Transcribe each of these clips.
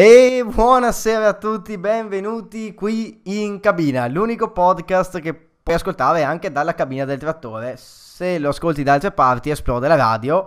E buonasera a tutti, benvenuti qui in cabina, l'unico podcast che puoi ascoltare anche dalla cabina del trattore. Se lo ascolti da altre parti esplode la radio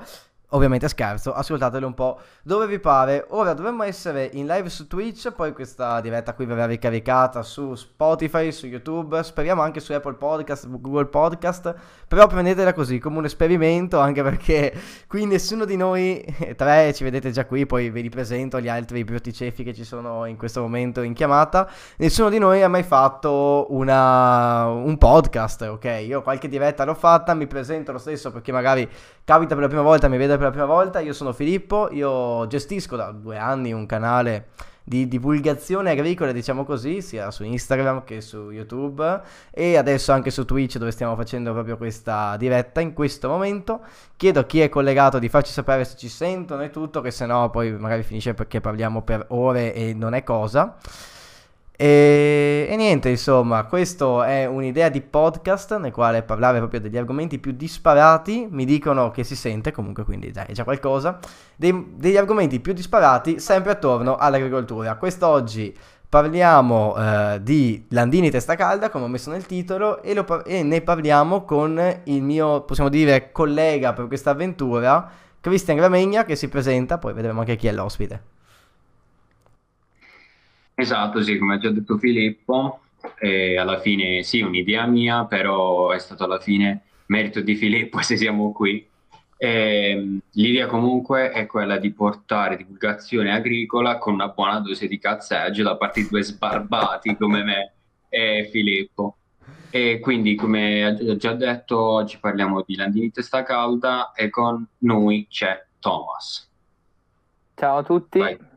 Ovviamente scherzo, ascoltatelo un po' dove vi pare. Ora dovremmo essere in live su Twitch, poi questa diretta qui verrà ricaricata su Spotify, su YouTube, speriamo anche su Apple Podcast, Google Podcast, però prendetela così come un esperimento, anche perché qui nessuno di noi, tre ci vedete già qui, poi ve li presento gli altri brutticefi che ci sono in questo momento in chiamata, nessuno di noi ha mai fatto una, un podcast, ok? Io qualche diretta l'ho fatta, mi presento lo stesso perché magari capita per la prima volta, mi vedo per la prima volta, io sono Filippo, io gestisco da due anni un canale di divulgazione agricola, diciamo così, sia su Instagram che su YouTube e adesso anche su Twitch dove stiamo facendo proprio questa diretta in questo momento. Chiedo a chi è collegato di farci sapere se ci sentono e tutto, che se no poi magari finisce perché parliamo per ore e non è cosa. E, e, niente, insomma, questa è un'idea di podcast nel quale parlare proprio degli argomenti più disparati. Mi dicono che si sente, comunque, quindi dai, è già qualcosa. Dei, degli argomenti più disparati, sempre attorno all'agricoltura. Quest'oggi parliamo eh, di Landini Testa Calda, come ho messo nel titolo, e, lo, e ne parliamo con il mio, possiamo dire, collega per questa avventura, Cristian Gramegna, che si presenta, poi vedremo anche chi è l'ospite. Esatto, sì, come ha già detto Filippo, e alla fine sì, un'idea mia, però è stato alla fine merito di Filippo se siamo qui. E, l'idea comunque è quella di portare divulgazione agricola con una buona dose di cazzeggio da parte di due sbarbati come me e Filippo. E quindi, come ha già detto, oggi parliamo di Landini Testa Calda e con noi c'è Thomas. Ciao a tutti. Vai.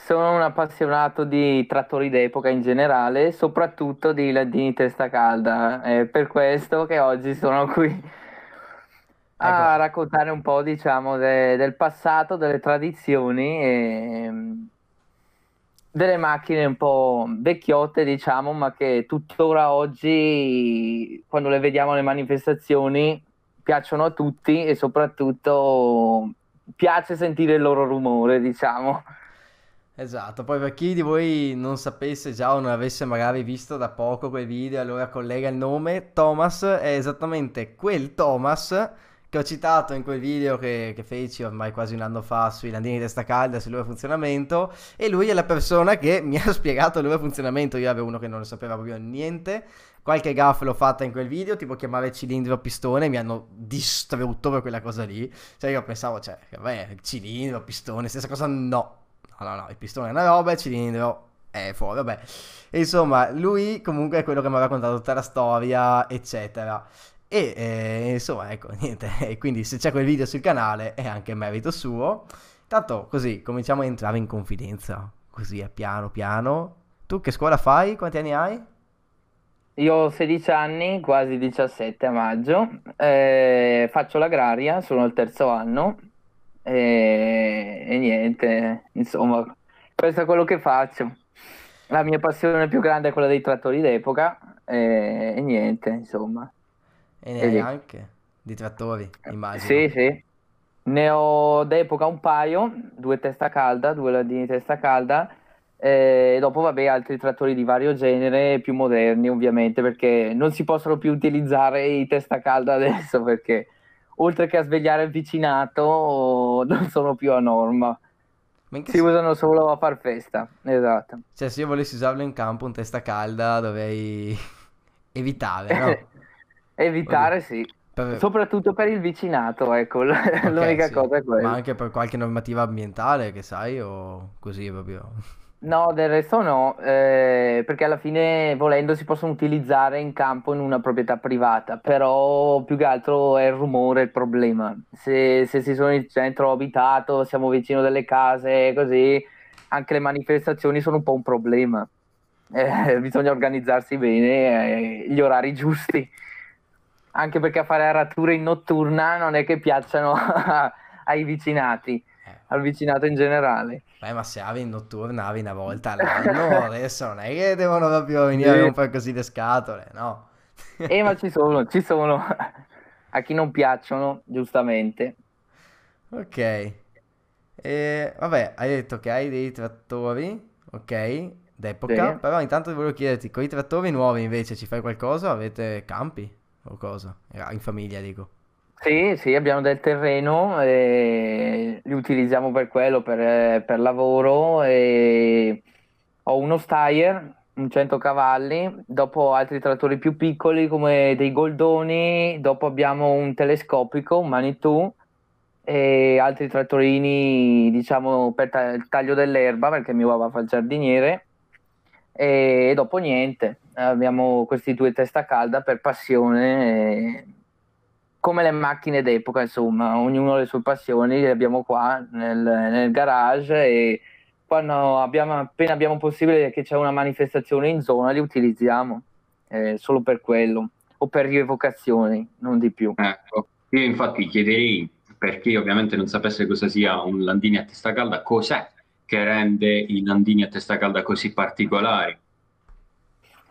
Sono un appassionato di trattori d'epoca in generale, soprattutto di ladini testa calda. È per questo che oggi sono qui a ecco. raccontare un po', diciamo, de- del passato, delle tradizioni e delle macchine un po' vecchiotte, diciamo, ma che tuttora oggi, quando le vediamo alle manifestazioni, piacciono a tutti e soprattutto piace sentire il loro rumore, diciamo. Esatto, poi per chi di voi non sapesse già o non avesse magari visto da poco quei video, allora collega il nome, Thomas è esattamente quel Thomas che ho citato in quel video che, che feci ormai quasi un anno fa sui landini di testa calda, sul loro funzionamento, e lui è la persona che mi ha spiegato il loro funzionamento, io avevo uno che non ne sapeva proprio niente, qualche gaff l'ho fatta in quel video, tipo chiamare cilindro pistone, mi hanno distrutto per quella cosa lì, cioè io pensavo, cioè, vabbè, cilindro, pistone, stessa cosa, no, no, no, il pistone è una roba, il cilindro è fuori, vabbè. Insomma, lui comunque è quello che mi ha raccontato tutta la storia, eccetera. E eh, insomma, ecco, niente. Quindi se c'è quel video sul canale è anche merito suo. Tanto così cominciamo a entrare in confidenza, così è piano piano. Tu che scuola fai? Quanti anni hai? Io ho 16 anni, quasi 17 a maggio, eh, faccio l'agraria, sono al terzo anno e, e niente, insomma, questo è quello che faccio. La mia passione più grande è quella dei trattori d'epoca e, e niente, insomma. E ne hai anche di trattori, immagino. Sì, sì. Ne ho d'epoca un paio, due testa calda, due ladini testa calda, e dopo vabbè altri trattori di vario genere, più moderni ovviamente, perché non si possono più utilizzare i testa calda adesso perché oltre che a svegliare il vicinato, non sono più a norma. Si, si usano solo a far festa, esatto. Cioè, se io volessi usarlo in campo in testa calda, dovrei evitare, no? evitare, Oddio. sì. Per... Soprattutto per il vicinato, ecco, okay, l'unica sì. cosa è quella. Ma anche per qualche normativa ambientale, che sai, o così proprio... No, del resto no, eh, perché alla fine volendo si possono utilizzare in campo in una proprietà privata, però più che altro è il rumore il problema. Se, se si sono in centro abitato, siamo vicino delle case, così, anche le manifestazioni sono un po' un problema. Eh, bisogna organizzarsi bene, eh, gli orari giusti, anche perché a fare arature in notturna non è che piacciono ai vicinati al vicinato in generale. Beh, ma se avi in notturna, avi una volta all'anno, adesso non è che devono proprio venire a rompere così le scatole, no? eh, ma ci sono, ci sono. A chi non piacciono, giustamente. Ok. E, vabbè, hai detto che hai dei trattori, ok, d'epoca, Sì. però intanto volevo chiederti, con i trattori nuovi invece ci fai qualcosa? Avete campi o cosa? Eh, In famiglia, dico. Sì, sì, abbiamo del terreno e li utilizziamo per quello, per, per lavoro. E ho uno Steyr, un 100 cavalli, dopo altri trattori più piccoli come dei Goldoni, dopo abbiamo un telescopico, un Manitou e altri trattorini, diciamo, per ta- il taglio dell'erba perché mio papà fa il giardiniere. E dopo niente, abbiamo questi due testa calda per passione. e come le macchine d'epoca, insomma, ognuno ha le sue passioni, le abbiamo qua nel, nel garage e quando abbiamo, appena abbiamo possibile che c'è una manifestazione in zona li utilizziamo, eh, solo per quello, o per rievocazioni, non di più. Ecco, io infatti chiederei, per chi ovviamente non sapesse cosa sia un Landini a testa calda, cos'è che rende i Landini a testa calda così particolari?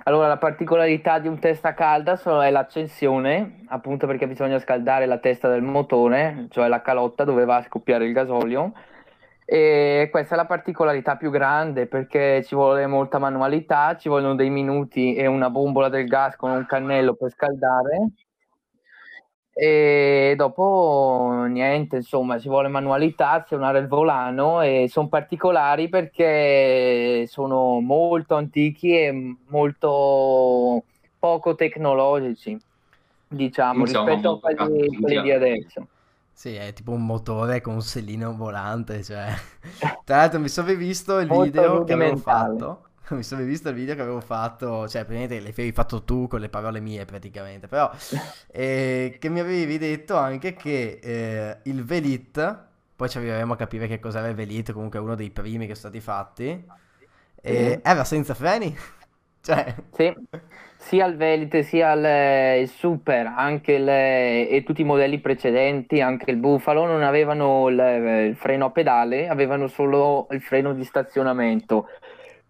Allora, la particolarità di un testa calda è l'accensione, appunto perché bisogna scaldare la testa del motore, cioè la calotta dove va a scoppiare il gasolio. E questa è la particolarità più grande perché ci vuole molta manualità, ci vogliono dei minuti e una bombola del gas con un cannello per scaldare. E dopo niente, insomma, ci vuole manualità, azionare il volano e sono particolari perché sono molto antichi e molto poco tecnologici, diciamo, Insomma, rispetto a quelli, quelli di adesso. Sì, è tipo un motore con un sellino volante, cioè... Tra l'altro mi sono visto il video che avevo fatto, mi sono visto il video che avevo fatto, cioè praticamente l'avevi fatto tu con le parole mie praticamente, però eh, che mi avevi detto anche che eh, il Velit, poi ci arriveremo a capire che cos'era il Velit, comunque uno dei primi che sono stati fatti, eh, era senza freni, cioè... Sì, sia il Velite sia il, il Super, anche il, e tutti i modelli precedenti, anche il Buffalo, non avevano il, il freno a pedale, avevano solo il freno di stazionamento.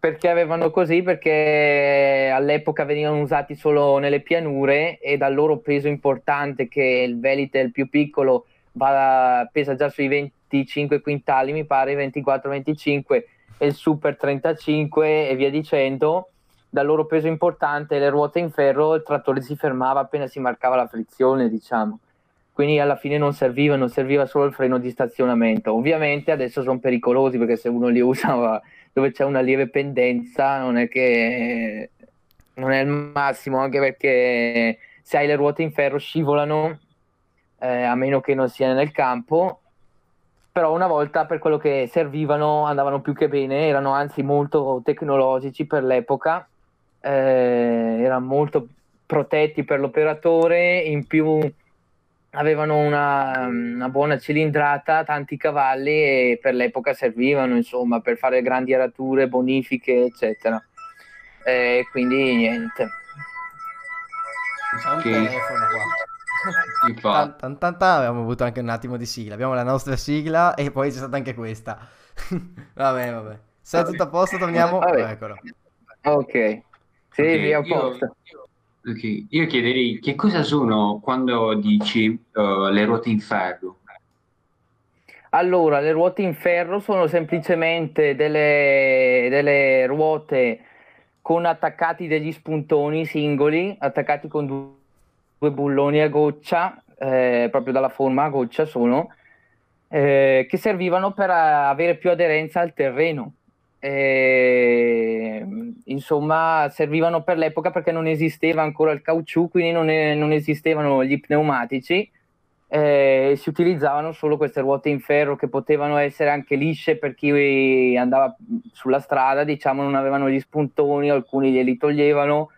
Perché avevano così? Perché all'epoca venivano usati solo nelle pianure e dal loro peso importante, che il Velite, il più piccolo, va- pesa già sui 25 quintali, mi pare, 24-25, e il Super 35 e via dicendo dal loro peso importante le ruote in ferro, il trattore si fermava appena si marcava la frizione, diciamo. Quindi alla fine non serviva, non serviva solo il freno di stazionamento. Ovviamente adesso sono pericolosi perché se uno li usa dove c'è una lieve pendenza non è che non è il massimo, anche perché se hai le ruote in ferro scivolano, eh, a meno che non sia nel campo. Però una volta per quello che servivano andavano più che bene, erano anzi molto tecnologici per l'epoca eh, erano molto protetti per l'operatore, in più avevano una, una buona cilindrata, tanti cavalli e per l'epoca servivano insomma per fare grandi arature, bonifiche, eccetera. E quindi niente. C'è un Che- telefono qua. Infatti, Tan, tan, tan, tan, abbiamo avuto anche un attimo di sigla. Abbiamo la nostra sigla e poi c'è stata anche questa. vabbè, vabbè. Se è tutto a posto, torniamo. Vabbè. Eccolo. Ok, sì, ok, via, a io, posto. Ok, io chiederei che cosa sono quando dici eh, le ruote in ferro? Allora, le ruote in ferro sono semplicemente delle, delle ruote con attaccati degli spuntoni singoli, attaccati con du- due bulloni a goccia, eh, proprio dalla forma a goccia sono, eh, che servivano per avere più aderenza al terreno. E, insomma, servivano per l'epoca perché non esisteva ancora il caucciù, quindi non, è- non esistevano gli pneumatici. Eh, si utilizzavano solo queste ruote in ferro che potevano essere anche lisce per chi andava sulla strada, diciamo, non avevano gli spuntoni, alcuni glieli toglievano,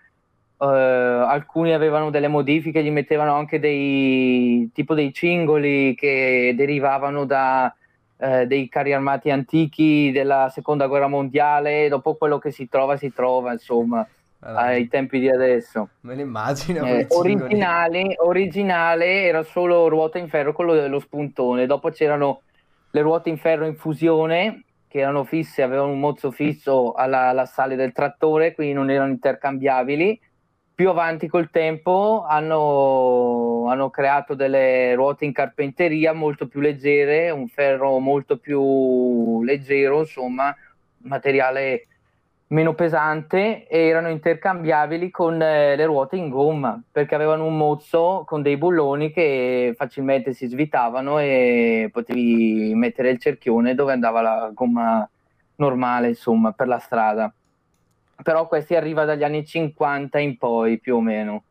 eh, alcuni avevano delle modifiche, gli mettevano anche dei tipo dei cingoli che derivavano da eh, dei carri armati antichi della seconda guerra mondiale, dopo quello che si trova si trova, insomma, Guarda, ai tempi di adesso. me lo immagino. Eh, originale, originale era solo ruota in ferro, quello dello spuntone. Dopo c'erano le ruote in ferro in fusione, che erano fisse, avevano un mozzo fisso alla, alla sale del trattore, quindi non erano intercambiabili. Più avanti col tempo hanno, hanno, creato delle ruote in carpenteria molto più leggere, un ferro molto più leggero, insomma, materiale meno pesante e erano intercambiabili con eh, le ruote in gomma perché avevano un mozzo con dei bulloni che facilmente si svitavano e potevi mettere il cerchione dove andava la gomma normale insomma per la strada però questi arriva dagli anni 50 in poi più o meno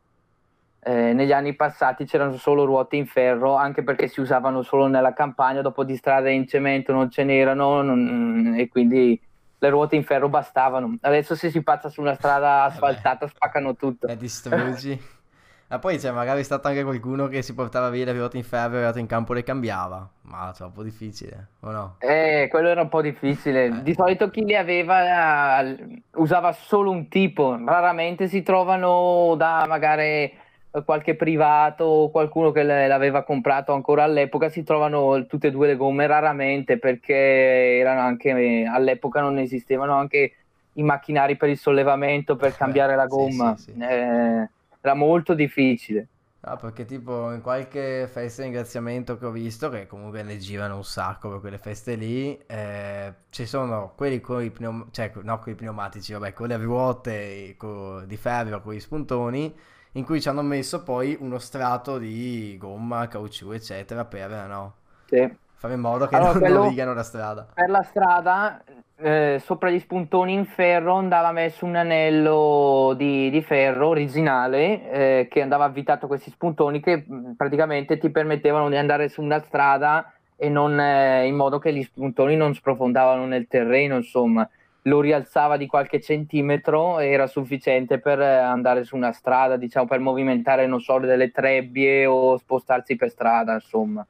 eh, negli anni passati c'erano solo ruote in ferro anche perché si usavano solo nella campagna dopo di strade in cemento non ce n'erano non, e quindi le ruote in ferro bastavano. Adesso se si passa su una strada asfaltata Vabbè. spaccano tutto. E distruggi. Ma poi c'è magari stato anche qualcuno che si portava via le ruote in ferro e ruote in campo le cambiava. Ma troppo difficile, o no? Eh, quello era un po' difficile. Eh. Di solito chi le aveva usava solo un tipo. Raramente si trovano da magari qualche privato o qualcuno che l'aveva comprato ancora all'epoca si trovano tutte e due le gomme raramente perché erano anche all'epoca non esistevano anche i macchinari per il sollevamento per cambiare la gomma sì, sì, sì. Eh, era molto difficile No, perché tipo in qualche festa di ringraziamento che ho visto, che comunque ne girano un sacco per quelle feste lì, eh, ci sono quelli con i, pneum- cioè, no, con i pneumatici, vabbè, con le ruote con, di ferro, con gli spuntoni, in cui ci hanno messo poi uno strato di gomma, caucciù, eccetera, per no? Sì. Fare in modo che allora, non, non rigano la strada. Per la strada, eh, sopra gli spuntoni in ferro andava messo un anello di, di ferro originale eh, che andava avvitato a questi spuntoni che mm, praticamente ti permettevano di andare su una strada e non, eh, in modo che gli spuntoni non sprofondavano nel terreno, insomma lo rialzava di qualche centimetro era sufficiente per andare su una strada, diciamo per movimentare, non so, delle trebbie o spostarsi per strada, insomma.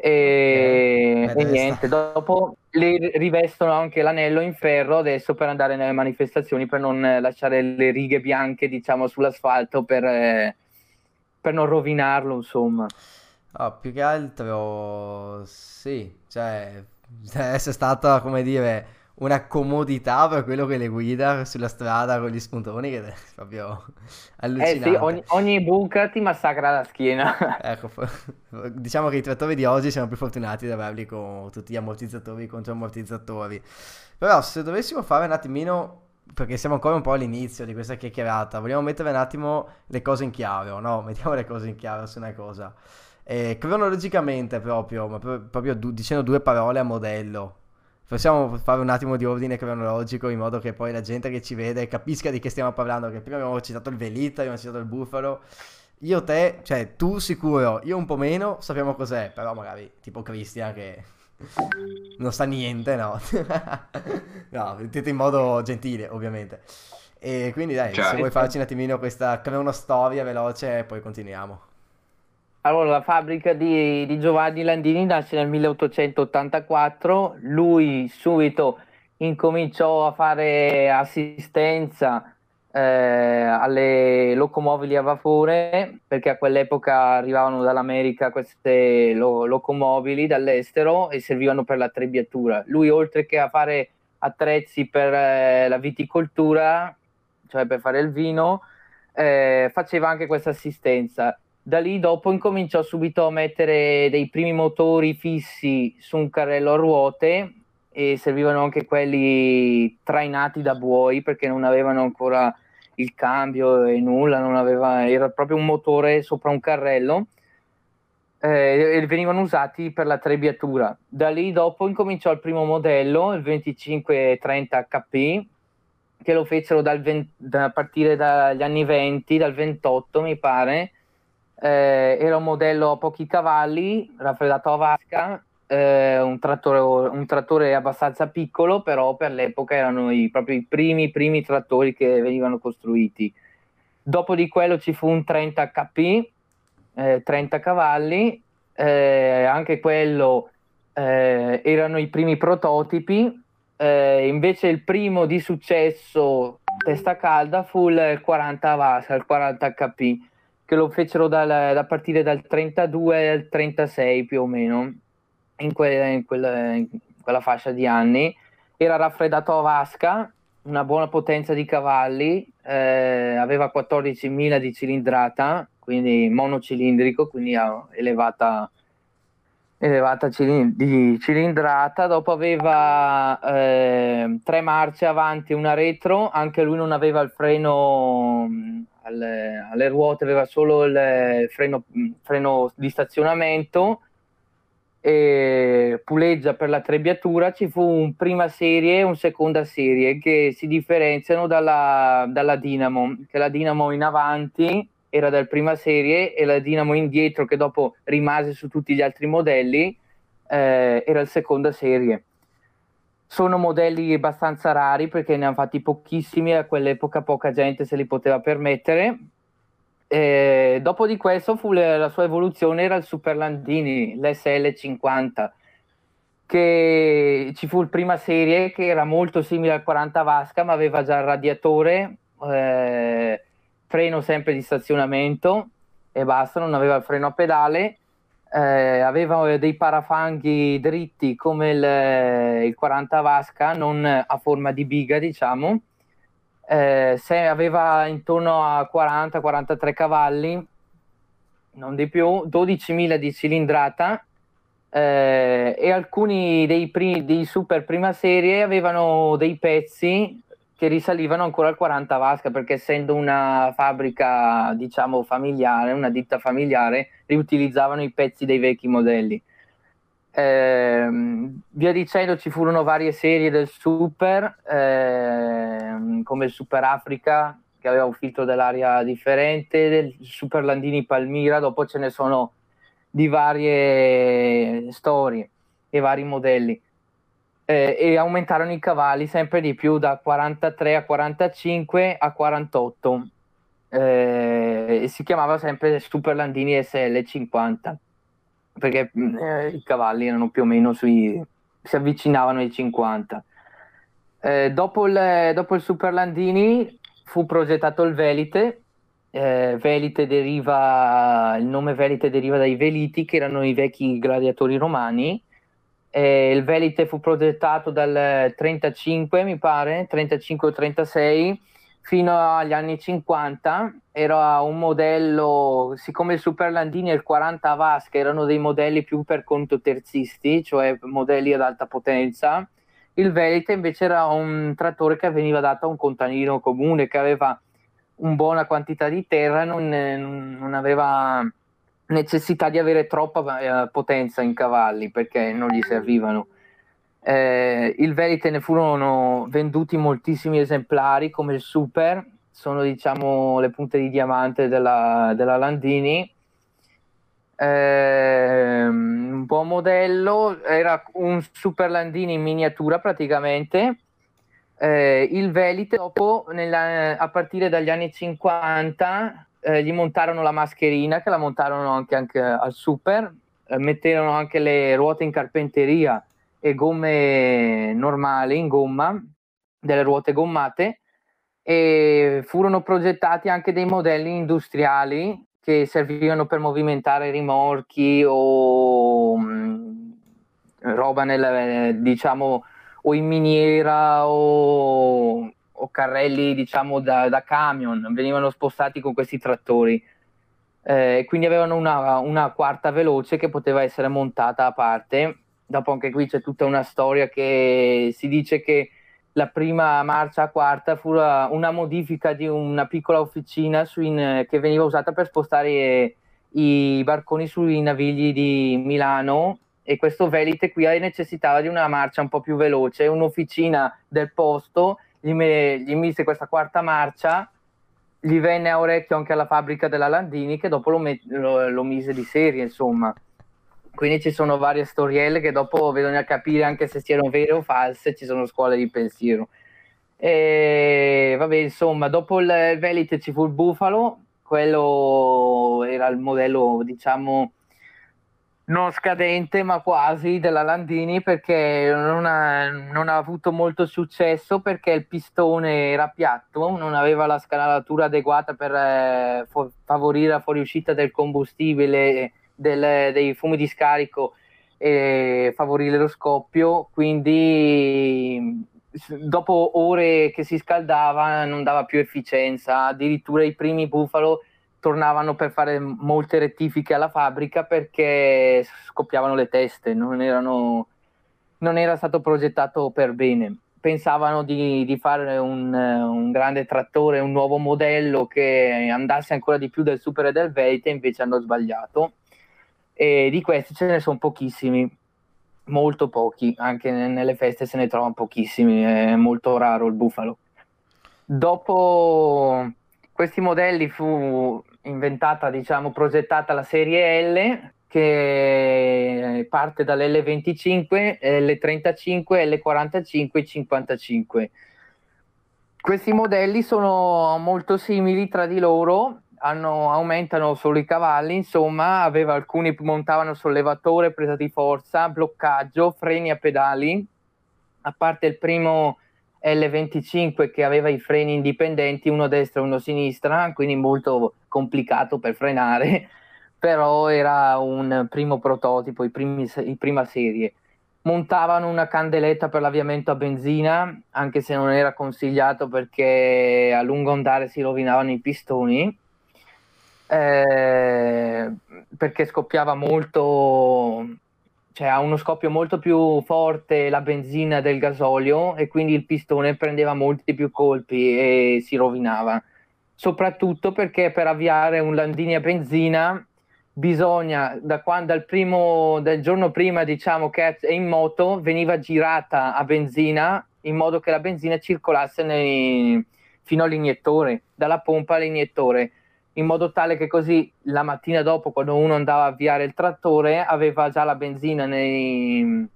E, okay. e niente, dopo le rivestono anche l'anello in ferro adesso per andare nelle manifestazioni per non lasciare le righe bianche, diciamo, sull'asfalto per, per non rovinarlo, insomma. Oh, più che altro, sì, cioè, essere stata, come dire una comodità per quello che le guida sulla strada con gli spuntoni che è proprio allucinante. Eh sì, ogni, ogni buca ti massacra la schiena. ecco, diciamo che i trattori di oggi siamo più fortunati ad averli con tutti gli ammortizzatori contro ammortizzatori. Però se dovessimo fare un attimino, perché siamo ancora un po' all'inizio di questa chiacchierata, vogliamo mettere un attimo le cose in chiaro, no? Mettiamo le cose in chiaro su una cosa. Eh, cronologicamente proprio, ma proprio dicendo due parole a modello Possiamo fare un attimo di ordine cronologico in modo che poi la gente che ci vede capisca di che stiamo parlando. Che prima abbiamo citato il Velita, abbiamo citato il Buffalo. Io, te, cioè tu sicuro, io un po' meno, sappiamo cos'è, però magari tipo Cristian che non sa niente, no? no, detto in modo gentile, ovviamente. E quindi dai, cioè, se vuoi farci un attimino questa cronostoria veloce, poi continuiamo. Allora, la fabbrica di, di Giovanni Landini nasce nel 1884, lui subito incominciò a fare assistenza eh, alle locomobili a vapore perché a quell'epoca arrivavano dall'America queste lo- locomobili dall'estero e servivano per la trebbiatura. Lui oltre che a fare attrezzi per eh, la viticoltura, cioè per fare il vino, eh, faceva anche questa assistenza da lì dopo incominciò subito a mettere dei primi motori fissi su un carrello a ruote e servivano anche quelli trainati da buoi perché non avevano ancora il cambio e nulla, aveva, era proprio un motore sopra un carrello eh, e venivano usati per la trebbiatura. Da lì dopo incominciò il primo modello, il 2530 HP, che lo fecero dal 20, da, a partire dagli anni 20, dal 28 mi pare, eh, era un modello a pochi cavalli, raffreddato a vasca, eh, un, trattore, un, trattore, abbastanza piccolo, però per l'epoca erano i, proprio i primi, primi trattori che venivano costruiti. Dopo di quello ci fu un 30 HP, eh, 30 cavalli, eh, anche quello eh, erano i primi prototipi, eh, invece il primo di successo testa calda fu il 40 vasca, il 40 HP che lo fecero dal, da partire dal 32 al 36 più o meno, in, que, in, quella, in quella fascia di anni. Era raffreddato a vasca, una buona potenza di cavalli, eh, aveva 14.000 di cilindrata, quindi monocilindrico, quindi elevata, elevata cilin- di cilindrata. Dopo aveva eh, tre marce avanti e una retro, anche lui non aveva il freno alle, alle ruote, aveva solo il freno, freno di stazionamento e puleggia per la trebbiatura ci fu un prima serie e un seconda serie che si differenziano dalla, dalla Dinamo, che la Dinamo in avanti era dal prima serie e la Dinamo indietro che dopo rimase su tutti gli altri modelli eh, era il seconda serie. Sono modelli abbastanza rari perché ne hanno fatti pochissimi, a quell'epoca poca gente se li poteva permettere eh, dopo di questo fu le, la sua evoluzione era il Super Landini, l'SL50, che ci fu il prima serie che era molto simile al 40 Vasca, ma aveva già il radiatore, eh, freno sempre di stazionamento e basta, non aveva il freno a pedale. Eh, aveva dei parafanghi dritti come il, il 40 Vasca, non a forma di biga, diciamo. Eh, se aveva intorno a 40-43 cavalli, non di più, 12.000 di cilindrata eh, e alcuni dei, primi, dei super prima serie avevano dei pezzi che risalivano ancora al 40 vasca perché essendo una fabbrica diciamo familiare, una ditta familiare, riutilizzavano i pezzi dei vecchi modelli. Eh, via dicendo ci furono varie serie del Super, eh, come il Super Africa che aveva un filtro dell'aria differente, del Super Landini Palmira, dopo ce ne sono di varie storie e vari modelli. Eh, e aumentarono i cavalli sempre di più da 43 a 45 a 48 eh, si chiamava sempre Super Landini SL 50 perché mm, eh, i cavalli erano più o meno sui si avvicinavano ai 50. Eh, dopo, il, dopo, il, Super Landini fu progettato il Velite. Eh, Velite deriva, il nome Velite deriva dai Veliti, che erano i vecchi gladiatori romani. Eh, il Velite fu progettato dal 35, mi pare, 35 o 36 fino agli anni 50 era un modello, siccome il Super Landini e il 40 Vasca erano dei modelli più per conto terzisti, cioè modelli ad alta potenza, il Velite invece era un trattore che veniva dato a un contadino comune che aveva una buona quantità di terra e non, non aveva necessità di avere troppa eh, potenza in cavalli perché non gli servivano. Eh, il Verite ne furono venduti moltissimi esemplari come il Super, sono diciamo le punte di diamante della, della Landini. Eh, un buon modello, era un Super Landini in miniatura praticamente. Eh, il Velite dopo nella, a partire dagli anni 50 eh, gli montarono la mascherina che la montarono anche, anche al Super, eh, metterono anche le ruote in carpenteria e gomme normali in gomma, delle ruote gommate e furono progettati anche dei modelli industriali che servivano per movimentare rimorchi o mh, mm, roba nel, diciamo o in miniera o, o carrelli diciamo da, da, camion venivano spostati con questi trattori. Eh, quindi avevano una, una quarta veloce che poteva essere montata a parte. Dopo anche qui c'è tutta una storia che si dice che la prima marcia a quarta fu una modifica di una piccola officina in, che veniva usata per spostare i barconi sui navigli di Milano. E questo Velite qui necessitava di una marcia un po' più veloce, un'officina del posto gli, me, gli mise questa quarta marcia, gli venne a orecchio anche alla fabbrica della Landini che dopo lo, met, lo, lo mise di serie insomma quindi ci sono varie storielle che dopo bisogna capire anche se siano vere o false, ci sono scuole di pensiero. E vabbè, insomma, dopo il Velite ci fu il Bufalo, quello era il modello, diciamo, non scadente, ma quasi della Landini perché non ha, non ha, avuto molto successo perché il pistone era piatto, non aveva la scanalatura adeguata per eh, favorire la fuoriuscita del combustibile del, dei fumi di scarico e favorire lo scoppio, quindi dopo ore che si scaldava non dava più efficienza, addirittura i primi Buffalo tornavano per fare molte rettifiche alla fabbrica perché scoppiavano le teste, non, erano, non era stato progettato per bene. Pensavano di, di fare un, un, grande trattore, un nuovo modello che andasse ancora di più del Super e del Veit invece hanno sbagliato. E di questi ce ne sono pochissimi, molto pochi, anche nelle feste se ne trovano pochissimi, è molto raro il bufalo. Dopo questi modelli fu inventata, diciamo, progettata la serie L che parte dall'L25, L35, L45 e 55. Questi modelli sono molto simili tra di loro, hanno, aumentano solo i cavalli, insomma, aveva alcuni montavano sollevatore, presa di forza, bloccaggio, freni a pedali, a parte il primo L25 che aveva i freni indipendenti, uno destra e uno sinistra, quindi molto complicato per frenare, però era un primo prototipo, i primi, i prima serie. Montavano una candeletta per l'avviamento a benzina, anche se non era consigliato perché a lungo andare si rovinavano i pistoni, eh, perché scoppiava molto cioè ha uno scoppio molto più forte la benzina del gasolio e quindi il pistone prendeva molti più colpi e si rovinava. Soprattutto perché per avviare un Landini a benzina bisogna, da quando dal primo del giorno prima diciamo che è in moto, veniva girata a benzina in modo che la benzina circolasse nei, fino all'iniettore, dalla pompa all'iniettore in modo tale che così la mattina dopo, quando uno andava a avviare il trattore, aveva già la benzina nei,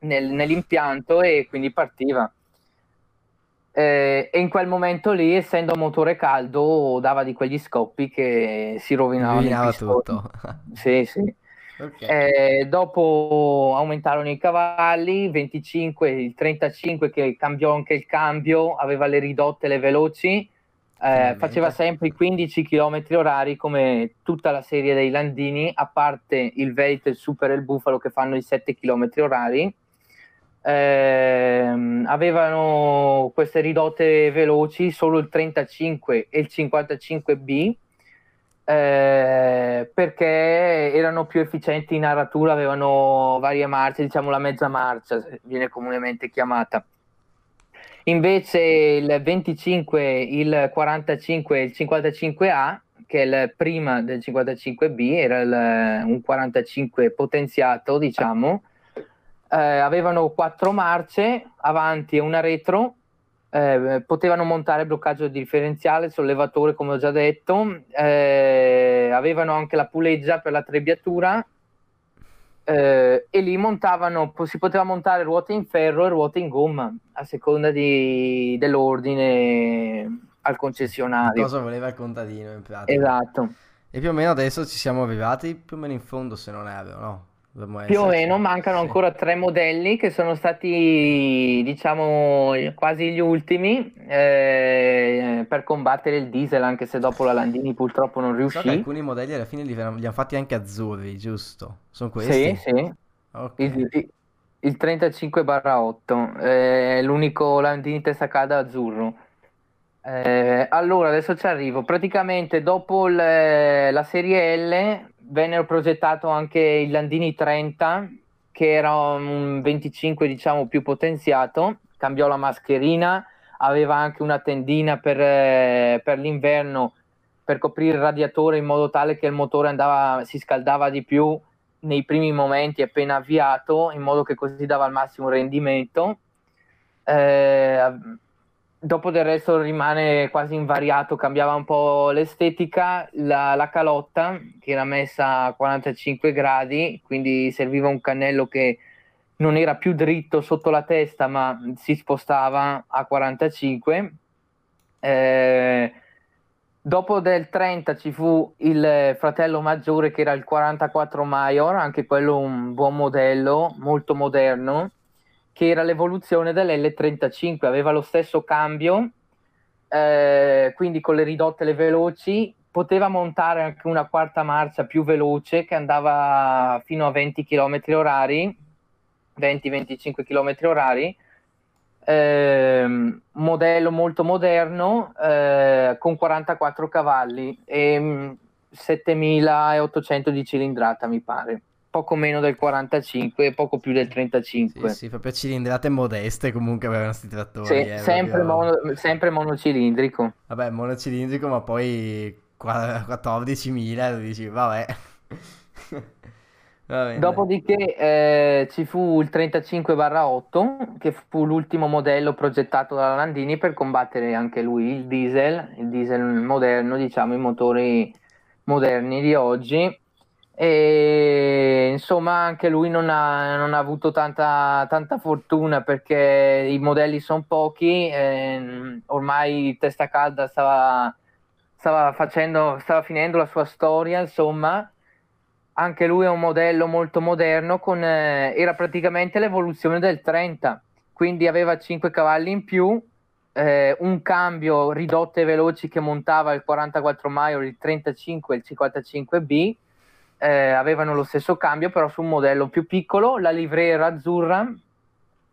nel, nell'impianto e quindi partiva. Eh, e in quel momento lì, essendo motore caldo, dava di quegli scoppi che si rovinavano. Rovinava tutto. sì, sì. Okay. Eh, dopo aumentarono i cavalli, 25, il 35 che cambiò anche il cambio, aveva le ridotte, le veloci eh, faceva sempre i 15 km orari come tutta la serie dei Landini, a parte il Veit, il Super e il Buffalo che fanno i 7 km orari. Eh, avevano queste ridotte veloci solo il 35 e il 55B eh, perché erano più efficienti in aratura, avevano varie marce, diciamo la mezza marcia viene comunemente chiamata. Invece il 25, il 45 e il 55A, che è il prima del 55B, era il, un 45 potenziato, diciamo, eh, avevano quattro marce avanti e una retro, eh, potevano montare bloccaggio differenziale, sollevatore, come ho già detto, eh, avevano anche la puleggia per la trebbiatura eh, e lì montavano, si poteva montare ruote in ferro e ruote in gomma a seconda di, dell'ordine al concessionario. Cosa voleva il contadino in pratica. Esatto. E più o meno adesso ci siamo arrivati più o meno in fondo se non erro, no? Più o meno mancano ancora tre modelli che sono stati, diciamo, quasi gli ultimi eh, per combattere il diesel, anche se dopo la Landini purtroppo non riuscì. So alcuni modelli alla fine li, li hanno fatti anche azzurri, giusto? Sono questi? Sì, sì. Okay. Il, il 35-8 è l'unico Landini testa calda azzurro. Eh, allora, adesso ci arrivo. Praticamente dopo le, la serie L vennero progettato anche il Landini 30 che era un 25 diciamo più potenziato cambiò la mascherina aveva anche una tendina per, eh, per l'inverno per coprire il radiatore in modo tale che il motore andava, si scaldava di più nei primi momenti appena avviato in modo che così dava il massimo rendimento. Eh, dopo del resto rimane quasi invariato, cambiava un po' l'estetica, la, la, calotta che era messa a 45 gradi, quindi serviva un cannello che non era più dritto sotto la testa ma si spostava a 45. Eh, dopo del 30 ci fu il fratello maggiore che era il 44 Major, anche quello un buon modello, molto moderno che era l'evoluzione dell'L35, aveva lo stesso cambio, eh, quindi con le ridotte le veloci, poteva montare anche una quarta marcia più veloce che andava fino a 20 km orari, 20-25 km orari, eh, modello molto moderno eh, con 44 cavalli e 7800 mm, di cilindrata mi pare poco meno del 45 e poco più del 35 sì, sì proprio cilindrate modeste comunque avevano questi trattori sì, eh, sempre, proprio... mono, sempre monocilindrico. Vabbè monocilindrico ma poi 14.000 dici vabbè. Dopodiché eh, ci fu il 35-8, che fu l'ultimo modello progettato dalla Landini per combattere anche lui il diesel, il diesel moderno, diciamo i motori moderni di oggi. E insomma, anche lui non ha, non ha avuto tanta, tanta, fortuna perché i modelli sono pochi. Eh, ormai testa calda stava, stava, facendo, stava finendo la sua storia, insomma anche lui è un modello molto moderno, con, eh, era praticamente l'evoluzione del 30, quindi aveva 5 cavalli in più, eh, un cambio ridotto e veloci che montava il 44 Maior, il 35 e il 55B, eh, avevano lo stesso cambio però su un modello più piccolo, la livrea era azzurra,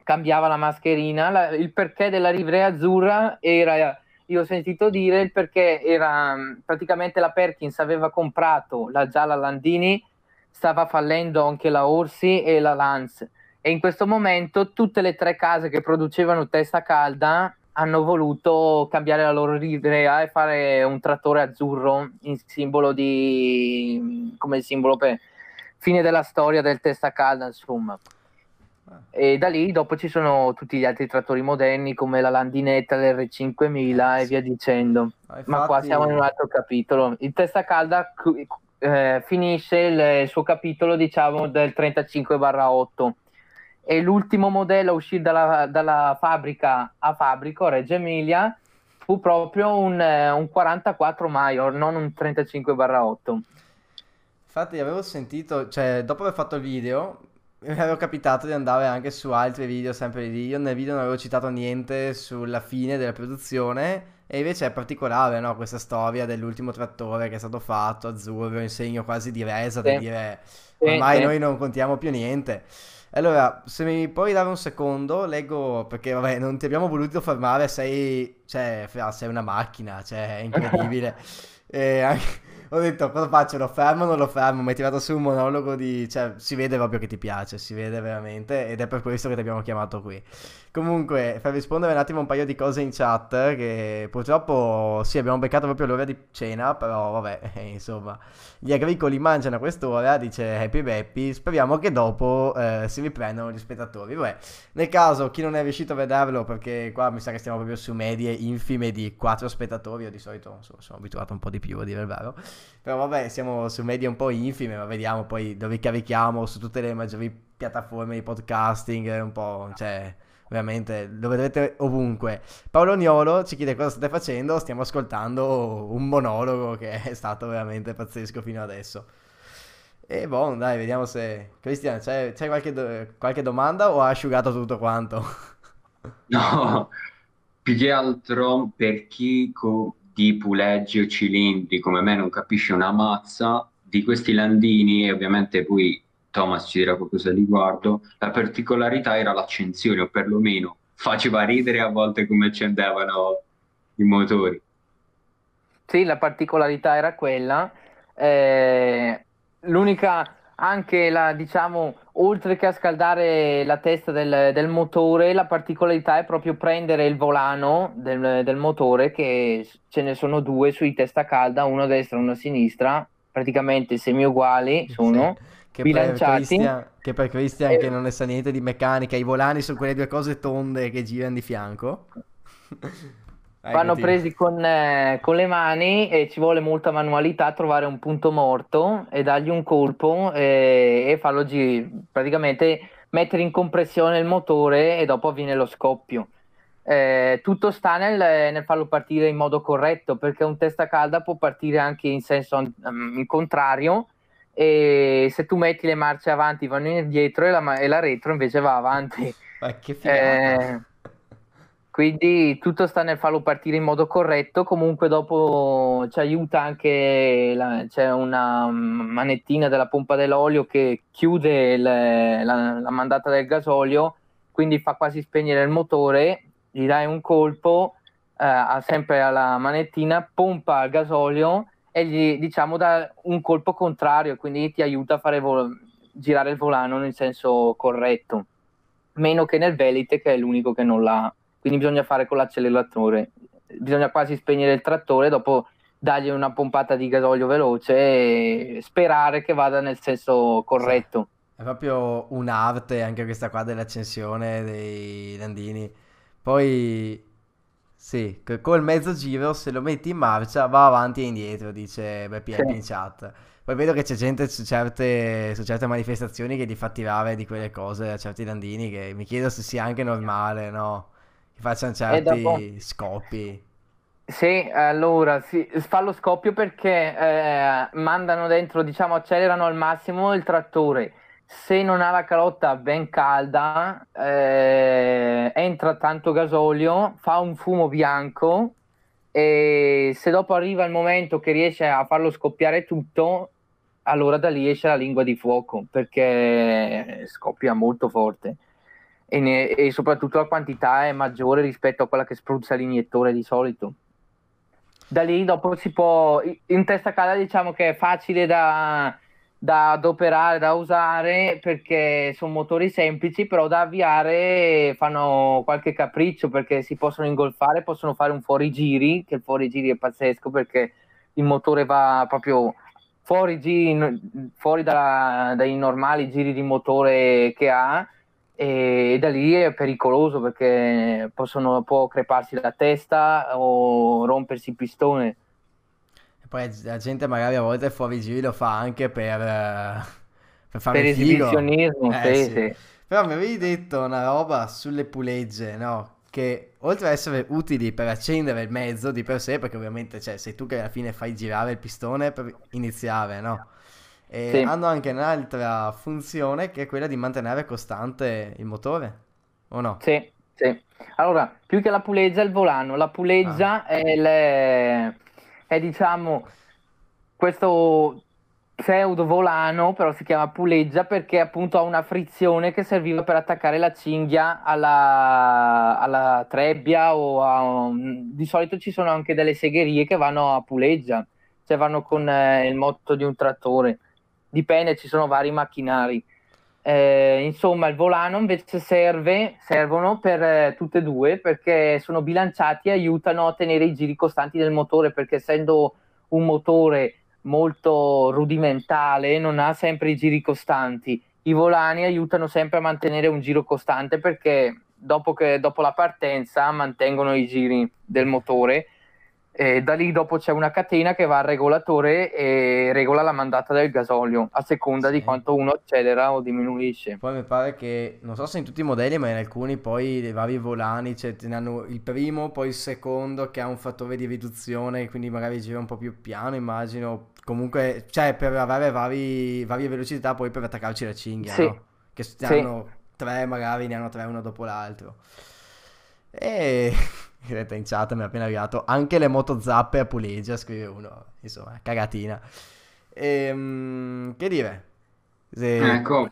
cambiava la mascherina, la, il perché della livrea azzurra era io ho sentito dire il perché era praticamente la Perkins aveva comprato la gialla Landini stava fallendo anche la Orsi e la Lance. E in questo momento tutte le tre case che producevano testa calda hanno voluto cambiare la loro livrea e fare un trattore azzurro in simbolo di come simbolo per fine della storia del testa calda insomma e da lì dopo ci sono tutti gli altri trattori moderni come la Landinetta, l'R5000 e via dicendo. Ah, infatti... Ma qua siamo in un altro capitolo. Il testa calda eh, finisce il, il, suo capitolo diciamo del 35-8 e l'ultimo modello a uscire dalla, dalla fabbrica a fabbrico Reggio Emilia fu proprio un, un 44 Major non un 35-8 infatti avevo sentito cioè dopo aver fatto il video mi avevo capitato di andare anche su altri video sempre lì io nel video non avevo citato niente sulla fine della produzione e invece è particolare, no? Questa storia dell'ultimo trattore che è stato fatto, azzurro, in segno quasi di resa, sì. da dire ormai sì, noi non contiamo più niente. Allora, se mi puoi dare un secondo, leggo, perché vabbè, non ti abbiamo voluto fermare, sei, cioè, sei una macchina, cioè, è incredibile. e anche ho detto cosa faccio? Lo fermo o non lo fermo? Mi hai tirato su un monologo di... cioè si vede proprio che ti piace, si vede veramente ed è per questo che ti abbiamo chiamato qui. Comunque, per rispondere un attimo un paio di cose in chat, che purtroppo sì abbiamo beccato proprio l'ora di cena, però vabbè, insomma, gli agricoli mangiano a quest'ora, dice Happy Beppy, speriamo che dopo eh, si riprendano gli spettatori. Vabbè, nel caso chi non è riuscito a vederlo, perché qua mi sa che stiamo proprio su medie infime di 4 spettatori, io di solito insomma, sono abituato un po' di più a dire il vero. Però vabbè, siamo su medie un po' infime, ma vediamo poi dove carichiamo su tutte le maggiori piattaforme di podcasting, un po', cioè, veramente lo vedrete ovunque. Paolo Niolo ci chiede cosa state facendo, stiamo ascoltando un monologo che è stato veramente pazzesco fino adesso. E boh, dai, vediamo se... Cristian, c'è, c'è qualche, do... qualche domanda o ha asciugato tutto quanto? No, più che altro per chi co- di puleggi o cilindri come me non capisce una mazza di questi landini e ovviamente poi Thomas ci dirà qualcosa al riguardo, la particolarità era l'accensione o perlomeno faceva ridere a volte come accendevano i motori. Sì, la particolarità era quella. Eh, l'unica anche la, diciamo, oltre che a scaldare la testa del, del, motore, la particolarità è proprio prendere il volano del, del, motore, che ce ne sono due sui testa calda, uno a destra e uno a sinistra, praticamente semi uguali sono. Sì. Che bilanciati. Per che per Christian eh, che non ne sa niente di meccanica, i volani sono quelle due cose tonde che girano di fianco. Vanno presi con, eh, con, le mani e ci vuole molta manualità trovare un punto morto e dargli un colpo e, e farlo girare, praticamente mettere in compressione il motore e dopo avviene lo scoppio. Eh, tutto sta nel, nel, farlo partire in modo corretto perché un testa calda può partire anche in senso um, contrario e se tu metti le marce avanti vanno indietro e la, e la retro invece va avanti. Ma che figata. Eh, quindi tutto sta nel farlo partire in modo corretto, comunque dopo ci aiuta anche, la, c'è una manettina della pompa dell'olio che chiude le, la, la mandata del gasolio, quindi fa quasi spegnere il motore gli dai un colpo, eh, sempre alla manettina, pompa il gasolio e gli diciamo dà un colpo contrario, quindi ti aiuta a fare vol- girare il volano nel senso corretto, meno che nel Velite che è l'unico che non l'ha, quindi bisogna fare con l'acceleratore, bisogna quasi spegnere il trattore, dopo dargli una pompata di gasolio veloce e sperare che vada nel senso corretto. È proprio un'arte anche questa qua dell'accensione dei landini. Poi, sì, col mezzo giro se lo metti in marcia va avanti e indietro, dice Beppi sì. in chat. Poi vedo che c'è gente su certe, su certe manifestazioni che gli fa tirare di quelle cose a certi landini che mi chiedo se sia anche normale, no? Facciano certi dopo... scoppi. Sì, allora si fa lo scoppio perché eh, mandano dentro, diciamo, accelerano al massimo il trattore. Se non ha la calotta ben calda, eh, entra tanto gasolio, fa un fumo bianco e se dopo arriva il momento che riesce a farlo scoppiare tutto, allora da lì esce la lingua di fuoco perché scoppia molto forte e, ne, e soprattutto la quantità è maggiore rispetto a quella che spruzza l'iniettore di solito. Da lì dopo si può in testa calda diciamo che è facile da, da adoperare da usare perché sono motori semplici però da avviare fanno qualche capriccio perché si possono ingolfare possono fare un fuorigiri che il fuorigiri è pazzesco perché il motore va proprio fuori, giri, fuori da, dai normali giri di motore che ha e da lì è pericoloso perché possono, può creparsi la testa o rompersi il pistone. E poi la gente magari a volte fuori giri lo fa anche per, per fare per esibizionismo, eh, sì, sì. sì. Però mi avevi detto una roba sulle pulegge, no? Che oltre ad essere utili per accendere il mezzo di per sé, perché ovviamente cioè, sei tu che alla fine fai girare il pistone per iniziare, no? E sì. hanno anche un'altra funzione che è quella di mantenere costante il motore, o no? Sì, sì. Allora, più che la puleggia è il volano. La puleggia ah. è, le... è, diciamo, questo pseudo volano, però si chiama puleggia perché appunto ha una frizione che serviva per attaccare la cinghia alla, alla trebbia o a... Di solito ci sono anche delle segherie che vanno a puleggia, cioè vanno con eh, il motto di un trattore dipende, ci sono vari macchinari. Eh, insomma, il volano invece serve, servono per eh, tutte e due perché sono bilanciati e aiutano a tenere i giri costanti del motore perché essendo un motore molto rudimentale non ha sempre i giri costanti. I volani aiutano sempre a mantenere un giro costante perché dopo, che, dopo la partenza mantengono i giri del motore e da lì dopo c'è una catena che va al regolatore e regola la mandata del gasolio a seconda sì. di quanto uno accelera o diminuisce. Poi mi pare che, non so se in tutti i modelli, ma in alcuni poi i vari volani, cioè ne hanno il primo, poi il secondo che ha un fattore di riduzione, quindi magari gira un po' più piano, immagino. Comunque, cioè per avere vari, varie velocità poi per attaccarci la cinghia, sì. no? Che sì. hanno tre, magari ne hanno tre uno dopo l'altro. E in chat mi è appena arrivato anche le motozappe a puleggia, scrive uno, insomma, cagatina. Ehm, che dire? Se... Ecco,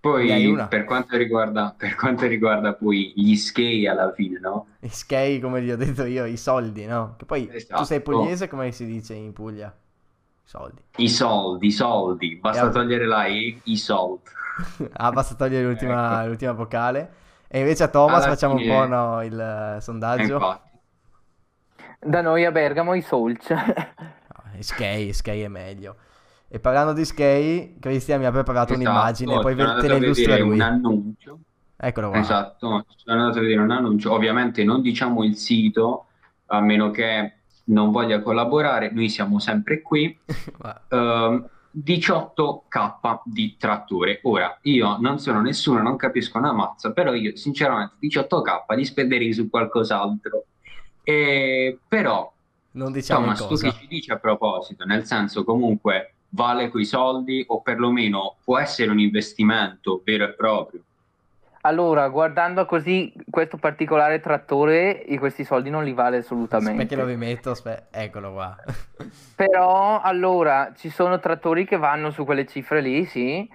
poi per quanto, riguarda, per quanto riguarda poi gli skei alla fine, no? Gli skei, come gli ho detto io, i soldi, no? Che poi esatto. tu sei pugliese, come si dice in Puglia? Soldi. I soldi, i soldi, basta togliere la E, i soldi. ah, basta togliere l'ultima, ecco. l'ultima vocale. E invece a Thomas Alla facciamo fine... un po' no, il eh, sondaggio. Da noi a Bergamo i Solc. no, Skay, Skay è meglio. E parlando di Skay, Cristian mi ha preparato esatto, un'immagine, poi te la illustra lui. un annuncio. Eccolo qua. Esatto, sono andato a vedere un annuncio. Ovviamente non diciamo il sito, a meno che non voglia collaborare, noi siamo sempre qui. uh, 18k di trattore. Ora, io non sono nessuno, non capisco una mazza, però io sinceramente 18k li spenderei su qualcos'altro. E, però, non diciamo Thomas, tu che ci dici a proposito, nel senso comunque vale quei soldi o perlomeno può essere un investimento vero e proprio. Allora, guardando così questo particolare trattore, questi soldi non li vale assolutamente. Perché lo rimetto? Aspe- eccolo qua. Però, allora, ci sono trattori che vanno su quelle cifre lì, sì,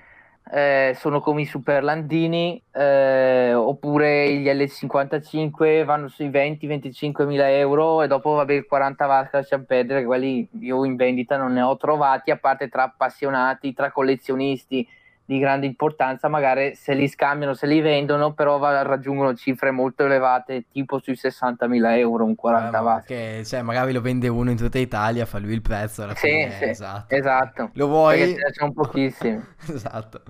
eh, sono come i Super Landini, eh, oppure gli L55 vanno sui 20-25 mila euro e dopo vabbè il 40 vasca lasciamo perdere, quelli io in vendita non ne ho trovati, a parte tra appassionati, tra collezionisti di grande importanza, magari se li scambiano, se li vendono, però raggiungono cifre molto elevate, tipo sui 60.000 euro, un 40 eh, watt. Che, cioè, magari lo vende uno in tutta Italia, fa lui il prezzo alla sì, fine. Sì, esatto. esatto. Lo vuoi? Perché sono pochissimi. esatto.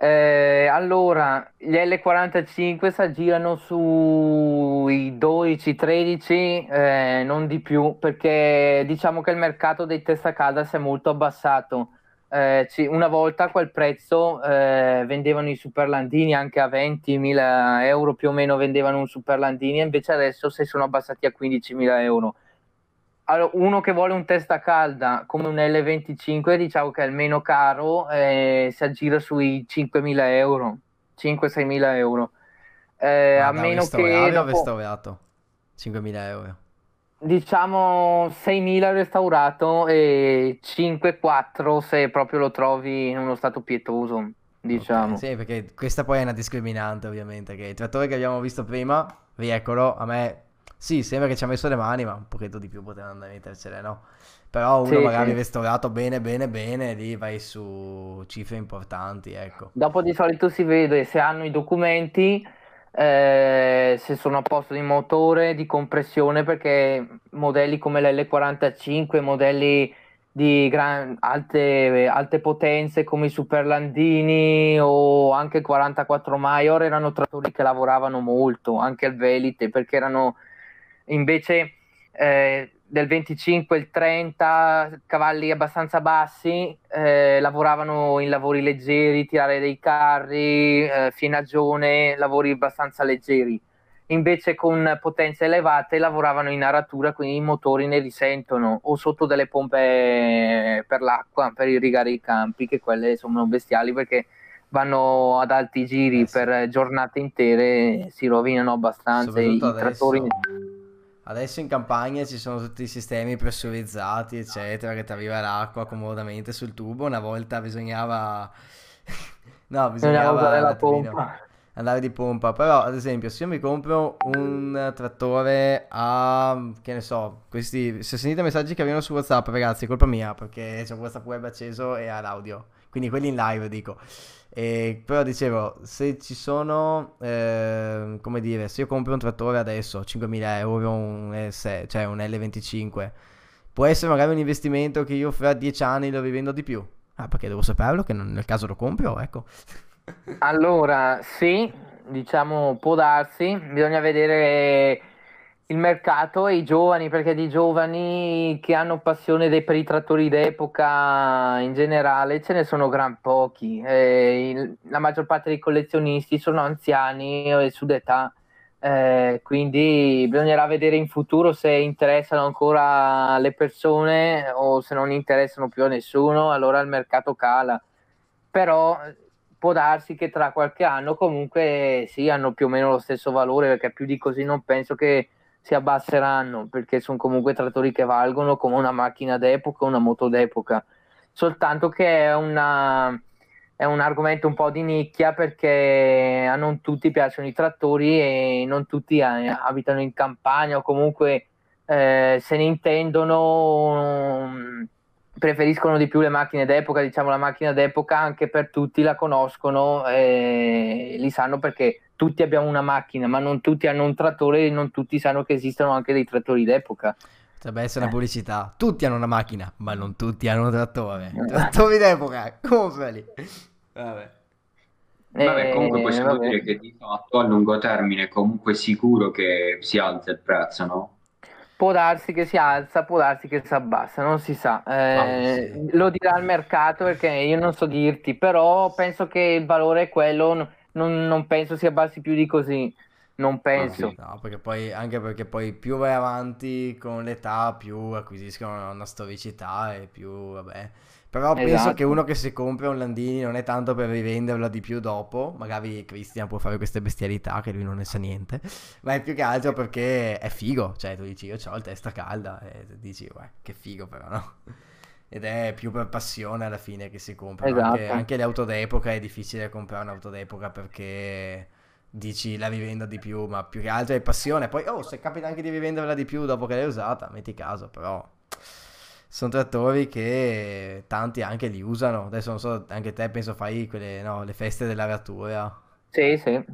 Eh, allora, gli L45 si aggirano sui 12-13, eh, non di più, perché diciamo che il mercato dei testa calda si è molto abbassato eh, una volta a quel prezzo eh, vendevano i superlandini anche a 20.000 euro più o meno vendevano un superlandini invece adesso si sono abbassati a 15.000 euro. Allora, uno che vuole un testa calda come un L25 diciamo che è il meno caro eh, si aggira sui 5.000 euro 5-6.000 euro. Eh, a meno che dopo... 5.000 euro Diciamo 6.000 restaurato e 5-4 se proprio lo trovi in uno stato pietoso, diciamo. Okay, sì, perché questa poi è una discriminante ovviamente, che il trattore che abbiamo visto prima, rieccolo, a me sì, sembra che ci ha messo le mani, ma un pochetto di più poteva andare a mettercele, no? Però uno sì, magari sì. restaurato bene, bene, bene, lì vai su cifre importanti, ecco. Dopo di solito si vede se hanno i documenti eh, se sono a posto di motore, di compressione, perché modelli come l'L45, modelli di gran, alte, alte, potenze come i Superlandini o anche il 44 Maior erano trattori che lavoravano molto, anche il Velite, perché erano invece eh, del 25 il 30 cavalli abbastanza bassi eh, lavoravano in lavori leggeri tirare dei carri eh, fienagione lavori abbastanza leggeri. Invece con potenze elevate lavoravano in aratura quindi i motori ne risentono o sotto delle pompe per l'acqua per irrigare i campi che quelle sono bestiali perché vanno ad alti giri eh per giornate intere si rovinano abbastanza i trattori Adesso in campagna ci sono tutti i sistemi pressurizzati, eccetera, che ti arriva l'acqua comodamente sul tubo. Una volta bisognava... no, bisognava andare la pompa. Andare di pompa. Però, ad esempio, se io mi compro un trattore a... che ne so, questi... Se sentite messaggi che arrivano su WhatsApp, ragazzi, è colpa mia, perché c'è WhatsApp web acceso e ha l'audio. Quindi quelli in live, dico. E, però dicevo, se ci sono, eh, come dire, se io compro un trattore adesso, 5.000 euro, un, S, cioè un L25, può essere magari un investimento che io fra 10 anni lo rivendo di più. Ah, perché devo saperlo che nel caso lo compro, ecco. allora, sì, diciamo può darsi, bisogna vedere il mercato e i giovani, perché di giovani che hanno passione dei, per i trattori d'epoca in generale ce ne sono gran pochi. Eh, il, la maggior parte dei collezionisti sono anziani e su d'età, eh, quindi bisognerà vedere in futuro se interessano ancora le persone o se non interessano più a nessuno, allora il mercato cala. Però può darsi che tra qualche anno comunque sì, hanno più o meno lo stesso valore, perché più di così non penso che si abbasseranno perché sono comunque trattori che valgono come una macchina d'epoca, una moto d'epoca. Soltanto che è, una, è un argomento un po' di nicchia perché a non tutti piacciono i trattori e non tutti abitano in campagna o comunque eh, se ne intendono. Preferiscono di più le macchine d'epoca, diciamo la macchina d'epoca anche per tutti la conoscono e li sanno perché tutti abbiamo una macchina, ma non tutti hanno un trattore e non tutti sanno che esistono anche dei trattori d'epoca. Potrebbe essere una pubblicità. Tutti hanno una macchina, ma non tutti hanno un trattore. Trattori d'epoca, comprali. Vabbè. Vabbè, comunque possiamo vabbè. dire che di fatto a lungo termine è comunque sicuro che si alza il prezzo, no? Può darsi che si alza, può darsi che si abbassa, non si sa. Eh, oh, sì. Lo dirà il mercato perché io non so dirti, però penso che il valore è quello non, non penso si abbassi più di così. Non penso. Ah, no, perché poi, anche perché poi più vai avanti con l'età, più acquisiscono una storicità e più, vabbè. Però esatto. penso che uno che si compra un Landini non è tanto per rivenderlo di più dopo, magari Christian può fare queste bestialità che lui non ne sa niente, ma è più che altro perché è figo, cioè tu dici io ho il testa calda e dici, uè, che figo però, no? ed è più per passione alla fine che si compra. Esatto. Anche, anche, le auto d'epoca è difficile comprare un'auto d'epoca perché dici la rivendo di più, ma più che altro è passione. Poi, oh, se capita anche di rivenderla di più dopo che l'hai usata, metti caso, però sono trattori che tanti anche li usano. Adesso non so, anche te penso fai quelle, no, le feste dell'aratura. Sì, sì,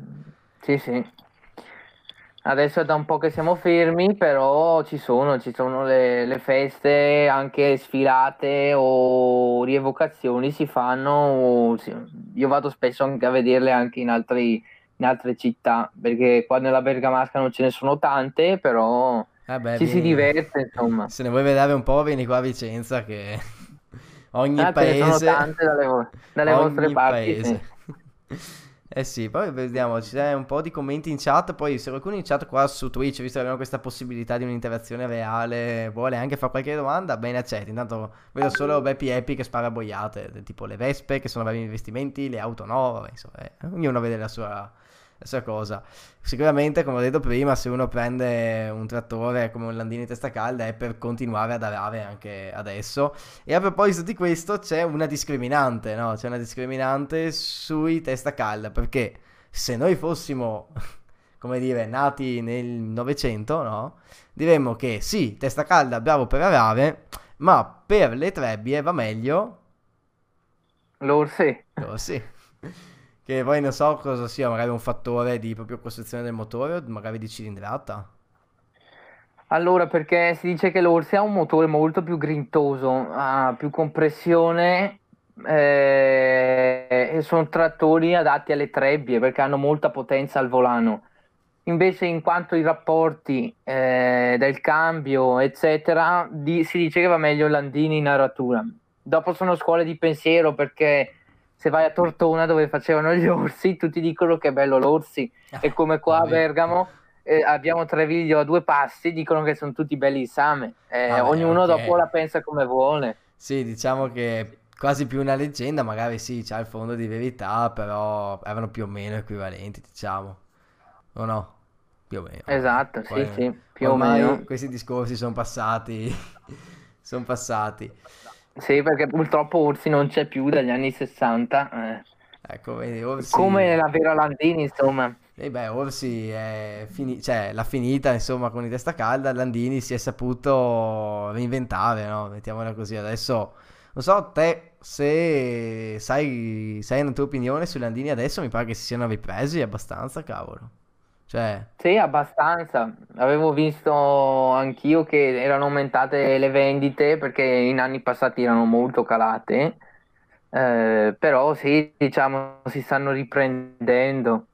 sì, sì. Adesso è da un po' che siamo fermi, però ci sono, ci sono le, le feste, anche sfilate o rievocazioni si fanno. Io vado spesso anche a vederle anche in, altri, in altre città, perché qua nella Bergamasca non ce ne sono tante, però eh beh, ci vieni... si diverte, insomma. Se ne vuoi vedere un po', vieni qua a Vicenza che ogni ah, paese... Dalle, dalle vostre parti. Sì. Eh sì, poi vediamo, ci sono un po' di commenti in chat, poi se qualcuno in chat qua su Twitch, visto che abbiamo questa possibilità di un'interazione reale, vuole anche fare qualche domanda, bene accetti. Intanto vedo solo Beppi Happy che spara boiate, tipo le vespe, che sono vari investimenti, le auto nuove, insomma, eh, ognuno vede la sua stessa cosa. Sicuramente, come ho detto prima, se uno prende un trattore come un Landini testa calda è per continuare ad arare anche adesso. E a proposito di questo, c'è una discriminante, no? C'è una discriminante sui testa calda, perché se noi fossimo, come dire, nati nel Novecento, no? Diremmo che sì, testa calda, bravo per arare, ma per le trebbie va meglio... L'orsi. L'orsi che poi non so cosa sia, magari un fattore di proprio costruzione del motore o magari di cilindrata. Allora, perché si dice che l'Orsi ha un motore molto più grintoso, ha più compressione eh, e sono trattori adatti alle trebbie perché hanno molta potenza al volano. Invece, in quanto ai rapporti eh, del cambio, eccetera, di, si dice che va meglio Landini in aratura. Dopo sono scuole di pensiero perché se vai a Tortona dove facevano gli orsi, tutti dicono che è bello l'orsi. Ah, e come qua a Bergamo eh, abbiamo Treviglio a due passi, dicono che sono tutti belli in same. Eh, ah, ognuno okay. dopo la pensa come vuole. Sì, diciamo che è quasi più una leggenda, magari sì, c'ha il fondo di verità, però erano più o meno equivalenti, diciamo. O no? Più o meno. Esatto, Poi, sì, sì, più o meno. Questi discorsi sono passati. sono passati. Sì, perché purtroppo Orsi non c'è più dagli anni 60. Eh. Ecco, vedi, Orsi... Come la vera Landini, insomma. E beh, Orsi è fini... cioè, l'ha finita, insomma, con i testa calda, Landini si è saputo reinventare, no? Mettiamola così. Adesso, non so, te se sai, sai una tua opinione su Landini adesso, mi pare che si siano ripresi abbastanza, cavolo. Cioè... Sì, abbastanza. Avevo visto anch'io che erano aumentate le vendite perché in anni passati erano molto calate, eh, però sì, diciamo, si stanno riprendendo.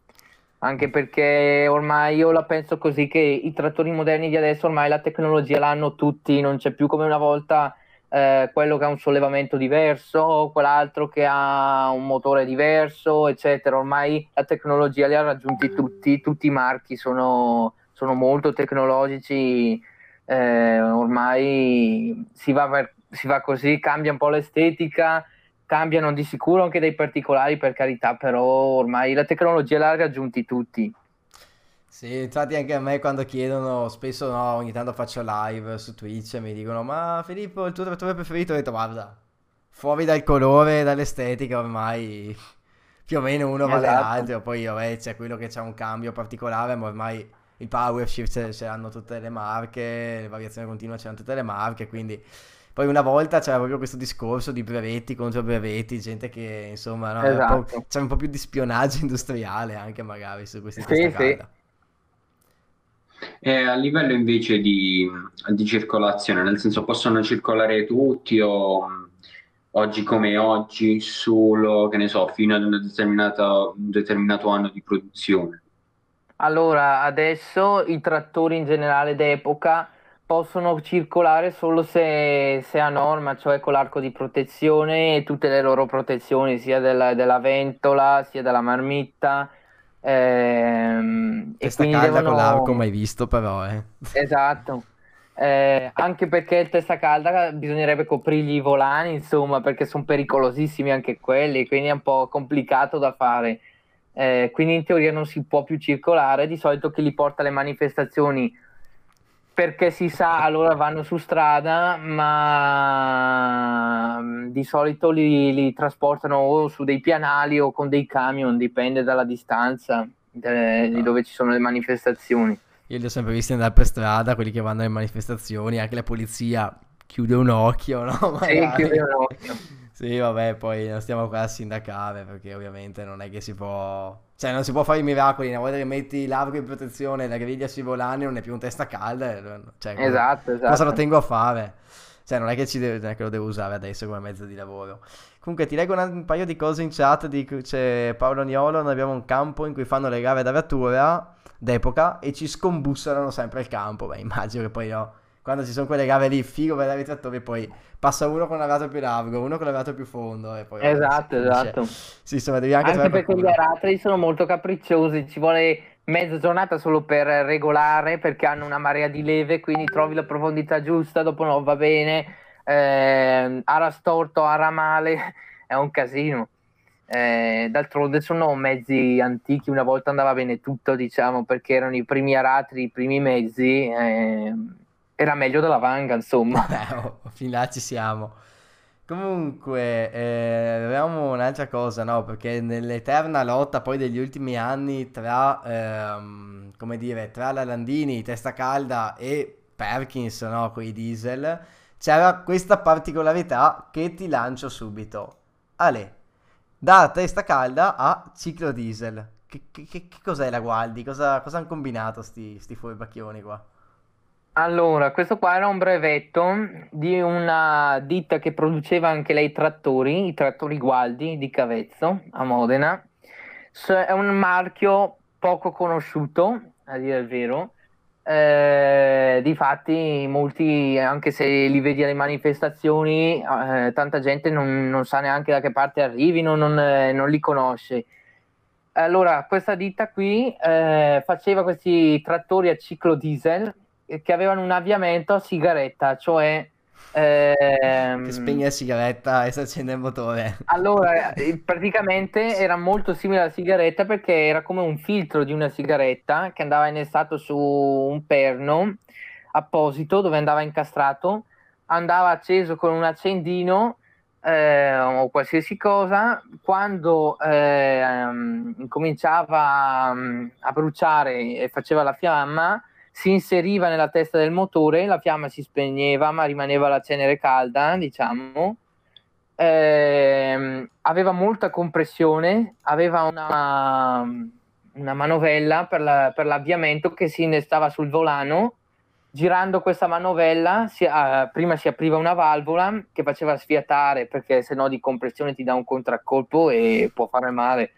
Anche perché ormai io la penso così che i trattori moderni di adesso ormai la tecnologia l'hanno tutti, non c'è più come una volta eh, quello che ha un sollevamento diverso, quell'altro che ha un motore diverso, eccetera. Ormai la tecnologia li ha raggiunti tutti, tutti i marchi sono, sono molto tecnologici, eh, ormai si va, per, si va così, cambia un po' l'estetica, cambiano di sicuro anche dei particolari per carità, però ormai la tecnologia l'ha raggiunti tutti. Sì, infatti anche a me quando chiedono, spesso no, ogni tanto faccio live su Twitch e mi dicono ma Filippo il tuo trattore preferito? Ho detto guarda, fuori dal colore, dall'estetica ormai più o meno uno vale esatto. l'altro, poi vabbè c'è quello che ha un cambio particolare, ma ormai il power shift ce l'hanno tutte le marche, le variazioni continue ce l'hanno tutte le marche, quindi poi una volta c'era proprio questo discorso di brevetti contro brevetti, gente che insomma no, esatto. c'era un po' più di spionaggio industriale anche magari su questi sì, sì. E a livello invece di, di circolazione, nel senso possono circolare tutti o oggi come oggi solo, che ne so, fino ad un determinato anno di produzione? Allora, adesso i trattori in generale d'epoca possono circolare solo se, se a norma, cioè con l'arco di protezione e tutte le loro protezioni, sia della, della ventola, sia della marmitta Ehm, Testa calda devono... con l'arco mai visto però, eh. Esatto. Eh, anche perché il testa calda bisognerebbe coprirgli i volani, insomma, perché sono pericolosissimi anche quelli, quindi è un po' complicato da fare. Eh, quindi in teoria non si può più circolare. Di solito chi li porta alle manifestazioni perché si sa allora vanno su strada, ma mm, di solito li, li trasportano o su dei pianali o con dei camion, dipende dalla distanza de, di ah. dove ci sono le manifestazioni. Io li ho sempre visti andare per strada, quelli che vanno alle manifestazioni, anche la polizia chiude un occhio, no? Magari. Sì, chiude un occhio. Sì, vabbè, poi non stiamo qua a sindacare perché ovviamente non è che si può... Cioè, non si può fare i miracoli, una volta che metti l'arco in protezione, la griglia si volani, non è più un testa calda. Eh, cioè, esatto, esatto. Cosa lo tengo a fare? Cioè, non è che, è che lo devo usare adesso come mezzo di lavoro. Comunque, ti leggo un paio di cose in chat. Di, c'è Paolo Niolo, noi abbiamo un campo in cui fanno le gare da vettura d'epoca e ci scombussano sempre il campo. Beh, immagino che poi no quando ci sono quelle gare lì, figo per i trattori, poi passa uno con l'arato più largo, uno con l'arato più fondo e poi... Esatto, esatto. Sì, insomma, devi anche... Anche perché gli aratri sono molto capricciosi, ci vuole mezza giornata solo per regolare perché hanno una marea di leve, quindi trovi la profondità giusta, dopo no, va bene, eh, ara storto, ara male, è un casino. Eh, d'altronde sono mezzi antichi, una volta andava bene tutto, diciamo, perché erano i primi aratri, i primi mezzi. Eh, era meglio della Vanga, insomma. Beh, oh, fin là ci siamo. Comunque, eh, avevamo un'altra cosa, no? Perché nell'eterna lotta poi degli ultimi anni tra, ehm, come dire, tra la Landini, Testa Calda e Perkins, no? Con i diesel, c'era questa particolarità che ti lancio subito. Ale, da Testa Calda a Ciclo Diesel. Che, che, che cos'è la Gualdi? Cosa, cosa hanno combinato sti, sti furbacchioni qua? Allora, questo qua era un brevetto di una ditta che produceva anche lei trattori, i trattori Gualdi di Cavezzo a Modena. È un marchio poco conosciuto, a dire il vero. Eh, difatti, molti, anche se li vedi alle manifestazioni, eh, tanta gente non, non, sa neanche da che parte arrivino, non, eh, non li conosce. Allora, questa ditta qui eh, faceva questi trattori a ciclo diesel che avevano un avviamento a sigaretta, cioè... Ehm... Che spegne la sigaretta e si accende il motore. Allora, eh, praticamente era molto simile alla sigaretta perché era come un filtro di una sigaretta che andava innestato su un perno apposito dove andava incastrato, andava acceso con un accendino eh, o qualsiasi cosa, quando eh, cominciava um, a bruciare e faceva la fiamma, si inseriva nella testa del motore, la fiamma si spegneva, ma rimaneva la cenere calda, diciamo. Eh, aveva molta compressione, aveva una, una manovella per, la, per, l'avviamento che si innestava sul volano. Girando questa manovella, si, uh, prima si apriva una valvola che faceva sfiatare perché se no di compressione ti dà un contraccolpo e può fare male.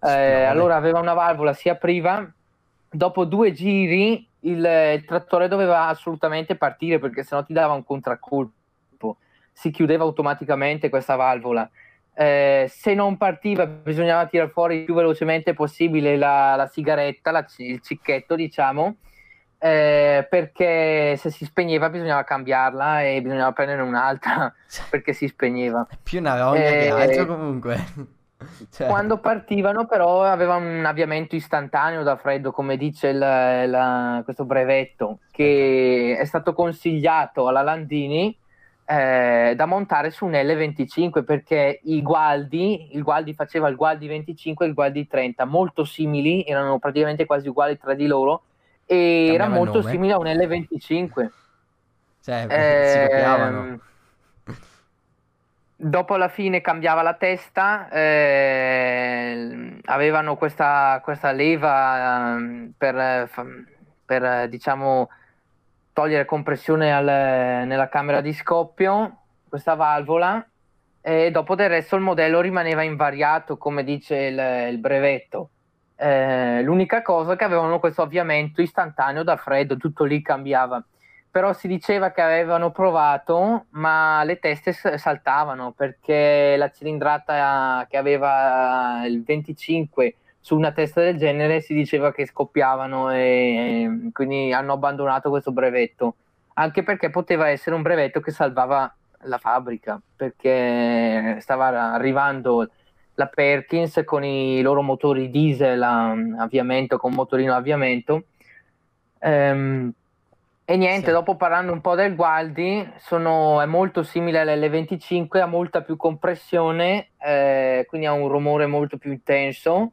Eh, allora aveva una valvola, si apriva, dopo due giri il, il trattore doveva assolutamente partire perché sennò ti dava un contraccolpo, si chiudeva automaticamente questa valvola. Eh, se non partiva bisognava tirare fuori il più velocemente possibile la, la sigaretta, la, il cicchetto diciamo, eh, perché se si spegneva bisognava cambiarla e bisognava prendere un'altra perché si spegneva. Più una rogna eh, che altro comunque. Cioè... Quando partivano però aveva un avviamento istantaneo da freddo, come dice il, la, questo brevetto, che è stato consigliato alla Landini eh, da montare su un L25 perché i Gualdi, il Gualdi faceva il Gualdi 25 e il Gualdi 30, molto simili, erano praticamente quasi uguali tra di loro e Cambiava era molto simile a un L25. Cioè, eh, si copiavano. Ehm, dopo alla fine cambiava la testa, eh, avevano questa, questa leva eh, per, per, diciamo, togliere compressione al, nella camera di scoppio, questa valvola, e dopo del resto il modello rimaneva invariato, come dice il, il brevetto. Eh, l'unica cosa che avevano questo avviamento istantaneo da freddo, tutto lì cambiava però si diceva che avevano provato, ma le teste saltavano perché la cilindrata che aveva il 25 su una testa del genere si diceva che scoppiavano e quindi hanno abbandonato questo brevetto. Anche perché poteva essere un brevetto che salvava la fabbrica, perché stava arrivando la Perkins con i loro motori diesel a avviamento, con motorino avviamento. Ehm, E niente, sì. dopo parlando un po' del Gualdi, sono, è molto simile all'L25, ha molta più compressione, eh, quindi ha un rumore molto più intenso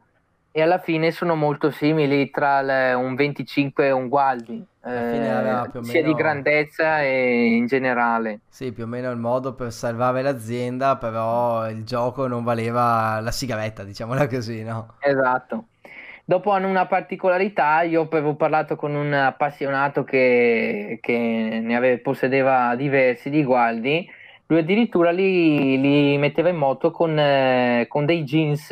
e alla fine sono molto simili tra le, un 25 e un Gualdi, eh, sia meno... di grandezza e in generale. Sì, più o meno il modo per salvare l'azienda, però il gioco non valeva la sigaretta, diciamola così, no? Esatto. Dopo hanno una particolarità, io avevo parlato con un appassionato che, che ne aveva, possedeva diversi di Gualdi, lui addirittura li, li metteva in moto con, eh, con dei jeans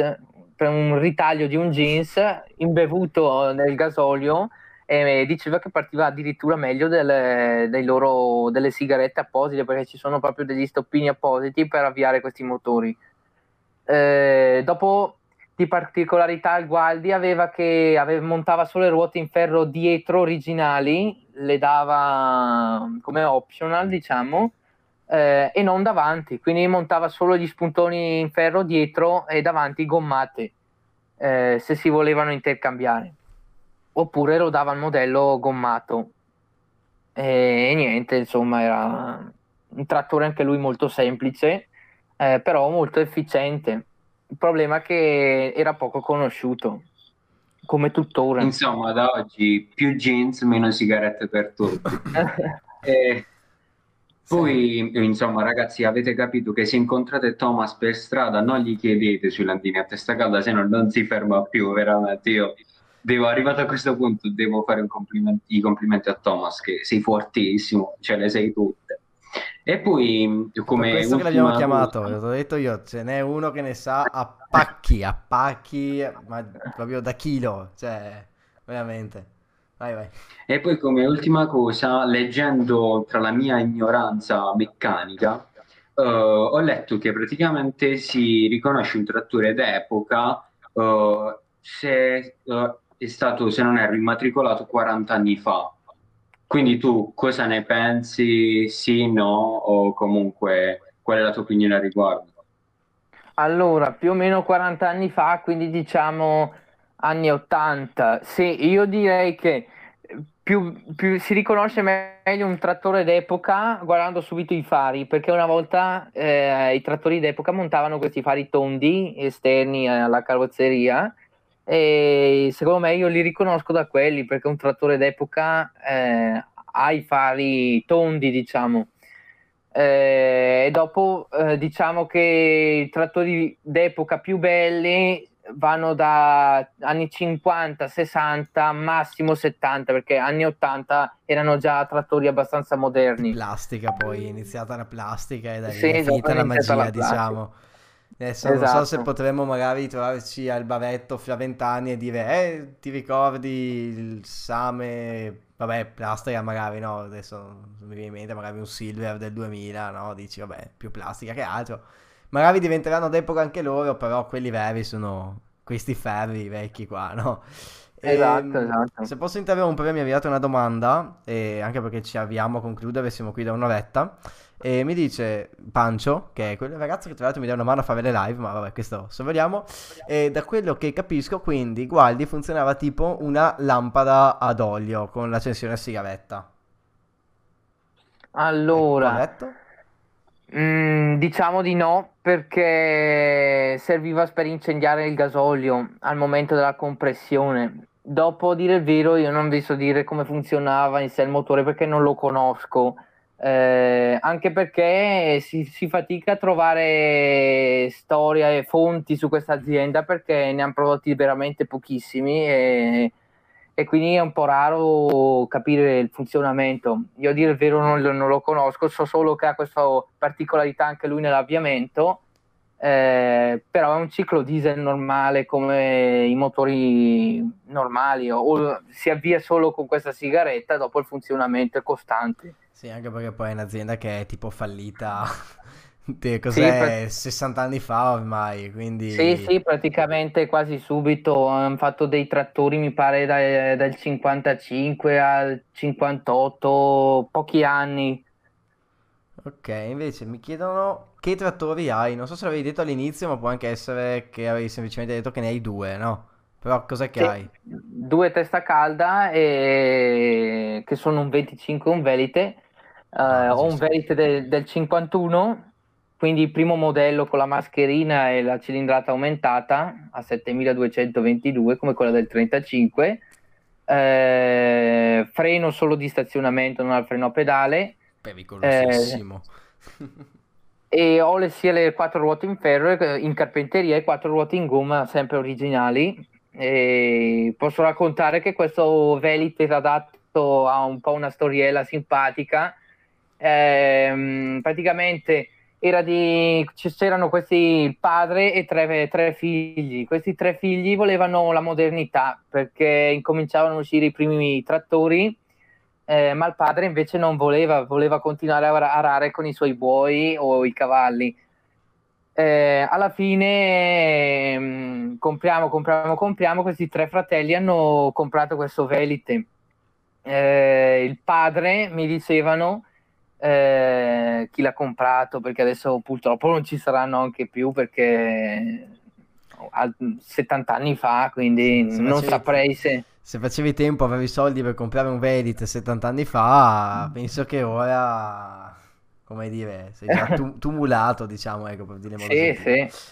per un ritaglio di un jeans imbevuto nel gasolio e diceva che partiva addirittura meglio delle, loro, delle sigarette apposite perché ci sono proprio degli stoppini appositi per avviare questi motori. Eh, dopo di particolarità il Gualdi aveva che aveva, montava solo le ruote in ferro dietro originali, le dava come optional diciamo eh, e non davanti, quindi montava solo gli spuntoni in ferro dietro e davanti gommate eh, se si volevano intercambiare, oppure lo dava il modello gommato. E, e niente, insomma, era un trattore anche lui molto semplice, eh, però molto efficiente. Il problema è che era poco conosciuto, come tuttora. Insomma, da oggi più jeans, meno sigarette per tutti. e, poi, insomma, ragazzi, avete capito che se incontrate Thomas per strada non gli chiedete sui landini a testa calda, se no non si ferma più, veramente. Io devo, arrivato a questo punto, devo fare complimenti, i complimenti a Thomas, che sei fortissimo, ce le sei tutte. E poi, come per questo che l'abbiamo chiamato, l'ho detto io, ce n'è uno che ne sa a pacchi, a pacchi, ma proprio da chilo, cioè, veramente. Vai, vai. E poi come ultima cosa, leggendo tra la mia ignoranza meccanica, uh, ho letto che praticamente si riconosce un trattore d'epoca uh, se uh, è stato, se non erro, immatricolato 40 anni fa. Quindi tu cosa ne pensi? Sì, no? O comunque qual è la tua opinione al riguardo? Allora, più o meno 40 anni fa, quindi diciamo anni 80. Sì, io direi che più, più, si riconosce meglio un trattore d'epoca guardando subito i fari, perché una volta eh, i trattori d'epoca montavano questi fari tondi esterni alla carrozzeria e secondo me io li riconosco da quelli perché un trattore d'epoca eh, ha i fari tondi, diciamo. Eh, e dopo eh, diciamo che i trattori d'epoca più belli vanno da anni 50, 60, massimo 70, perché anni 80 erano già trattori abbastanza moderni. Plastica, poi è iniziata la plastica e da lì sì, è finita la magia, la diciamo. Adesso esatto. non so se esatto. potremmo magari trovarci al bavetto fra vent'anni e dire, eh, ti ricordi il Same, vabbè, plastica magari, no? Adesso mi viene in mente magari un Silver del 2000, no? Dici, vabbè, più plastica che altro Magari diventeranno d'epoca anche loro, però quelli veri sono questi ferri vecchi qua, no? Esatto, e, ehm, esatto. Se posso interrompere, mi ha avviato una domanda, eh, anche perché ci avviamo a concludere, siamo qui da un'oretta. E mi dice Pancio, che è quel ragazzo che tra l'altro mi dà una mano a fare le live, ma vabbè, questo sorvoliamo. E da quello che capisco, quindi Gualdi funzionava tipo una lampada ad olio con l'accensione a sigaretta. Allora, corretto? Mm, diciamo di no, perché serviva per incendiare il gasolio al momento della compressione. Dopo, a dire il vero, io non vi so dire come funzionava in sé il motore perché non lo conosco. Eh, anche perché si, si, fatica a trovare storia e fonti su questa azienda perché ne hanno prodotti veramente pochissimi e e quindi è un po' raro capire il funzionamento. Io a dire il vero non, non lo conosco, so solo che ha questa particolarità anche lui nell'avviamento, eh, però è un ciclo diesel normale come i motori normali, o, o si avvia solo con questa sigaretta, dopo il funzionamento è costante. Sì, anche perché poi è un'azienda che è tipo fallita Cos'è? Sì, 60 anni fa ormai, quindi... Sì, sì, praticamente quasi subito hanno fatto dei trattori, mi pare, dal, dal 55 al 58, pochi anni. Ok, invece mi chiedono che trattori hai. Non so se l'avevi detto all'inizio, ma può anche essere che avevi semplicemente detto che ne hai due, no? Però cos'è che Sì, hai? due testa calda e... che sono un 25 e un Velite. Eh, Ah, ho un. Velite del, del 51, quindi il primo modello con la mascherina e la cilindrata aumentata a 7222 come quella del 35. Eh, freno solo di stazionamento, non al freno a pedale. Pericolosissimo. E ho le, sia le quattro ruote in ferro che in carpenteria e quattro ruote in gomma, sempre originali. E posso raccontare che questo Velite è adatto a un po' una storiella simpatica. Ehm, praticamente era di, c'erano questi padre e tre, tre figli. Questi tre figli volevano la modernità perché incominciavano a uscire i primi trattori eh, ma il padre invece non voleva, voleva continuare a ar- arare con i suoi buoi o i cavalli. Eh, alla fine mm, compriamo, compriamo, compriamo. Questi tre fratelli hanno comprato questo Velite. Eh, il padre mi dicevano eh, chi l'ha comprato perché adesso purtroppo non ci saranno anche più perché 70 anni fa, quindi Se non facevi- saprei se. Se facevi tempo, avevi soldi per comprare un Velit 70 anni fa, penso che ora, come dire, sei già tu- tumulato, diciamo, ecco, per dire modo Sì, gentile. sì.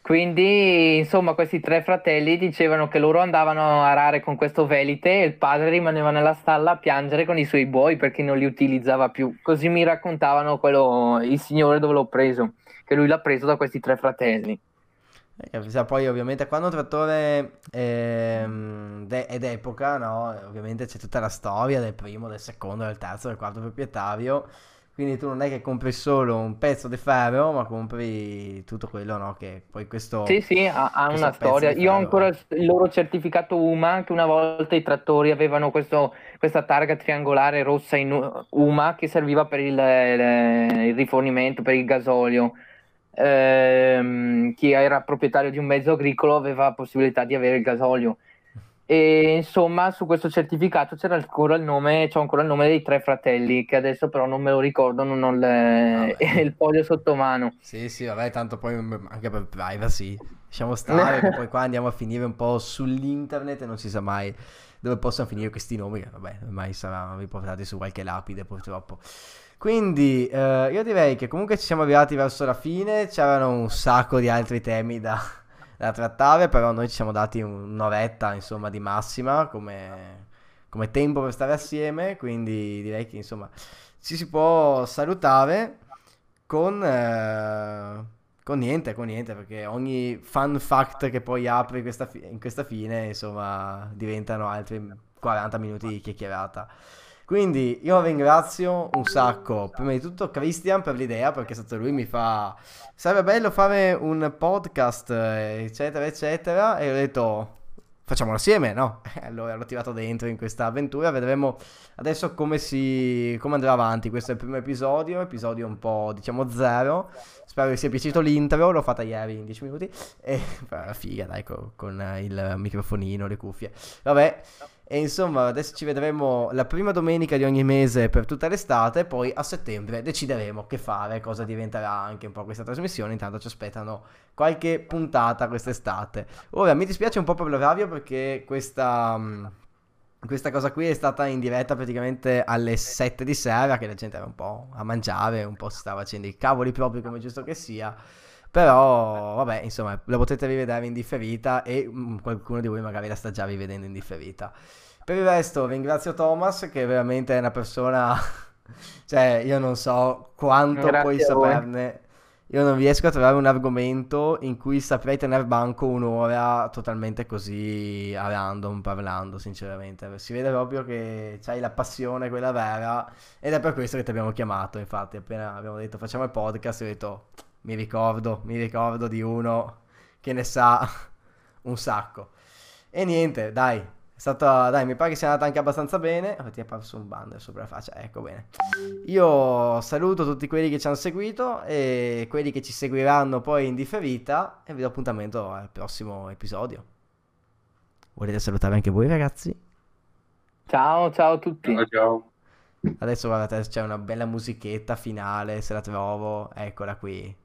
Quindi, insomma, questi tre fratelli dicevano che loro andavano a arare con questo Velite e il padre rimaneva nella stalla a piangere con i suoi buoi perché non li utilizzava più. Così mi raccontavano quello, il signore dove l'ho preso, che lui l'ha preso da questi tre fratelli. Eh, Poi ovviamente quando un trattore ehm, de- è d'epoca, no? Ovviamente c'è tutta la storia del primo, del secondo, del terzo, del quarto proprietario. Quindi tu non è che compri solo un pezzo di ferro, ma compri tutto quello, no? Che poi questo, Sì, sì, ha, ha una storia. Io ho ancora eh. il il loro certificato UMA, che una volta i trattori avevano questo- questa targa triangolare rossa in UMA che serviva per il, il rifornimento, per il gasolio. Ehm, chi era proprietario di un mezzo agricolo aveva la possibilità di avere il gasolio. E insomma, su questo certificato c'era ancora il nome, c'è ancora il nome dei tre fratelli, che adesso però non me lo ricordo, non ho il, il foglio sotto mano. Sì, sì, vabbè, tanto poi anche per privacy. Lasciamo stare, poi qua andiamo a finire un po' sull'internet e non si sa mai dove possano finire questi nomi, vabbè, ormai saranno riportati su qualche lapide purtroppo. Quindi, eh, io direi che comunque ci siamo arrivati verso la fine, c'erano un sacco di altri temi da, da trattare, però noi ci siamo dati un'oretta, insomma, di massima come, come tempo per stare assieme, quindi direi che, insomma, ci si può salutare con, eh, con niente, con niente, perché ogni fun fact che poi apri questa fi- in questa fine, insomma, diventano altri 40 minuti di chiacchierata. Quindi io ringrazio un sacco, prima di tutto Christian per l'idea, perché è stato lui mi fa, sarebbe bello fare un podcast, eccetera, eccetera, e ho detto, facciamolo assieme, no? Allora l'ho tirato dentro in questa avventura, vedremo adesso come si, come andrà avanti. Questo è il primo episodio, episodio un po', diciamo, zero. Spero vi sia piaciuto l'intro, l'ho fatta ieri in 10 minuti, e figa, dai, co- con, eh, il microfonino, le cuffie. Vabbè, e insomma, adesso ci vedremo la prima domenica di ogni mese per tutta l'estate. Poi a settembre decideremo che fare, cosa diventerà anche un po' questa trasmissione. Intanto ci aspettano qualche puntata quest'estate. Ora mi dispiace un po' per l'orario perché questa. mh, Questa cosa qui è stata in diretta praticamente alle 7 di sera, che la gente era un po' a mangiare, un po' si stava facendo i cavoli proprio come giusto che sia. Però, vabbè, insomma, la potete rivedere in differita e mm, qualcuno di voi magari la sta già rivedendo in differita. Per il resto ringrazio Thomas, che veramente è una persona... cioè, io non so quanto Grazie puoi saperne. Io non riesco a trovare un argomento in cui saprei tenere banco un'ora totalmente così a random parlando, sinceramente. Si vede proprio che c'hai la passione, quella vera, ed è per questo che ti abbiamo chiamato. Infatti, appena abbiamo detto facciamo il podcast, ho detto mi ricordo, mi ricordo di uno che ne sa un sacco. E niente, dai, è stata, dai, mi pare che sia andata anche abbastanza bene. Oh, ti è apparso un banner sopra la faccia, ecco bene. Io saluto tutti quelli che ci hanno seguito e quelli che ci seguiranno poi in differita e vi do appuntamento al prossimo episodio. Volete salutare anche voi ragazzi? Ciao, ciao a tutti. Ciao, ciao. Adesso guardate, c'è una bella musichetta finale, se la trovo. Eccola qui.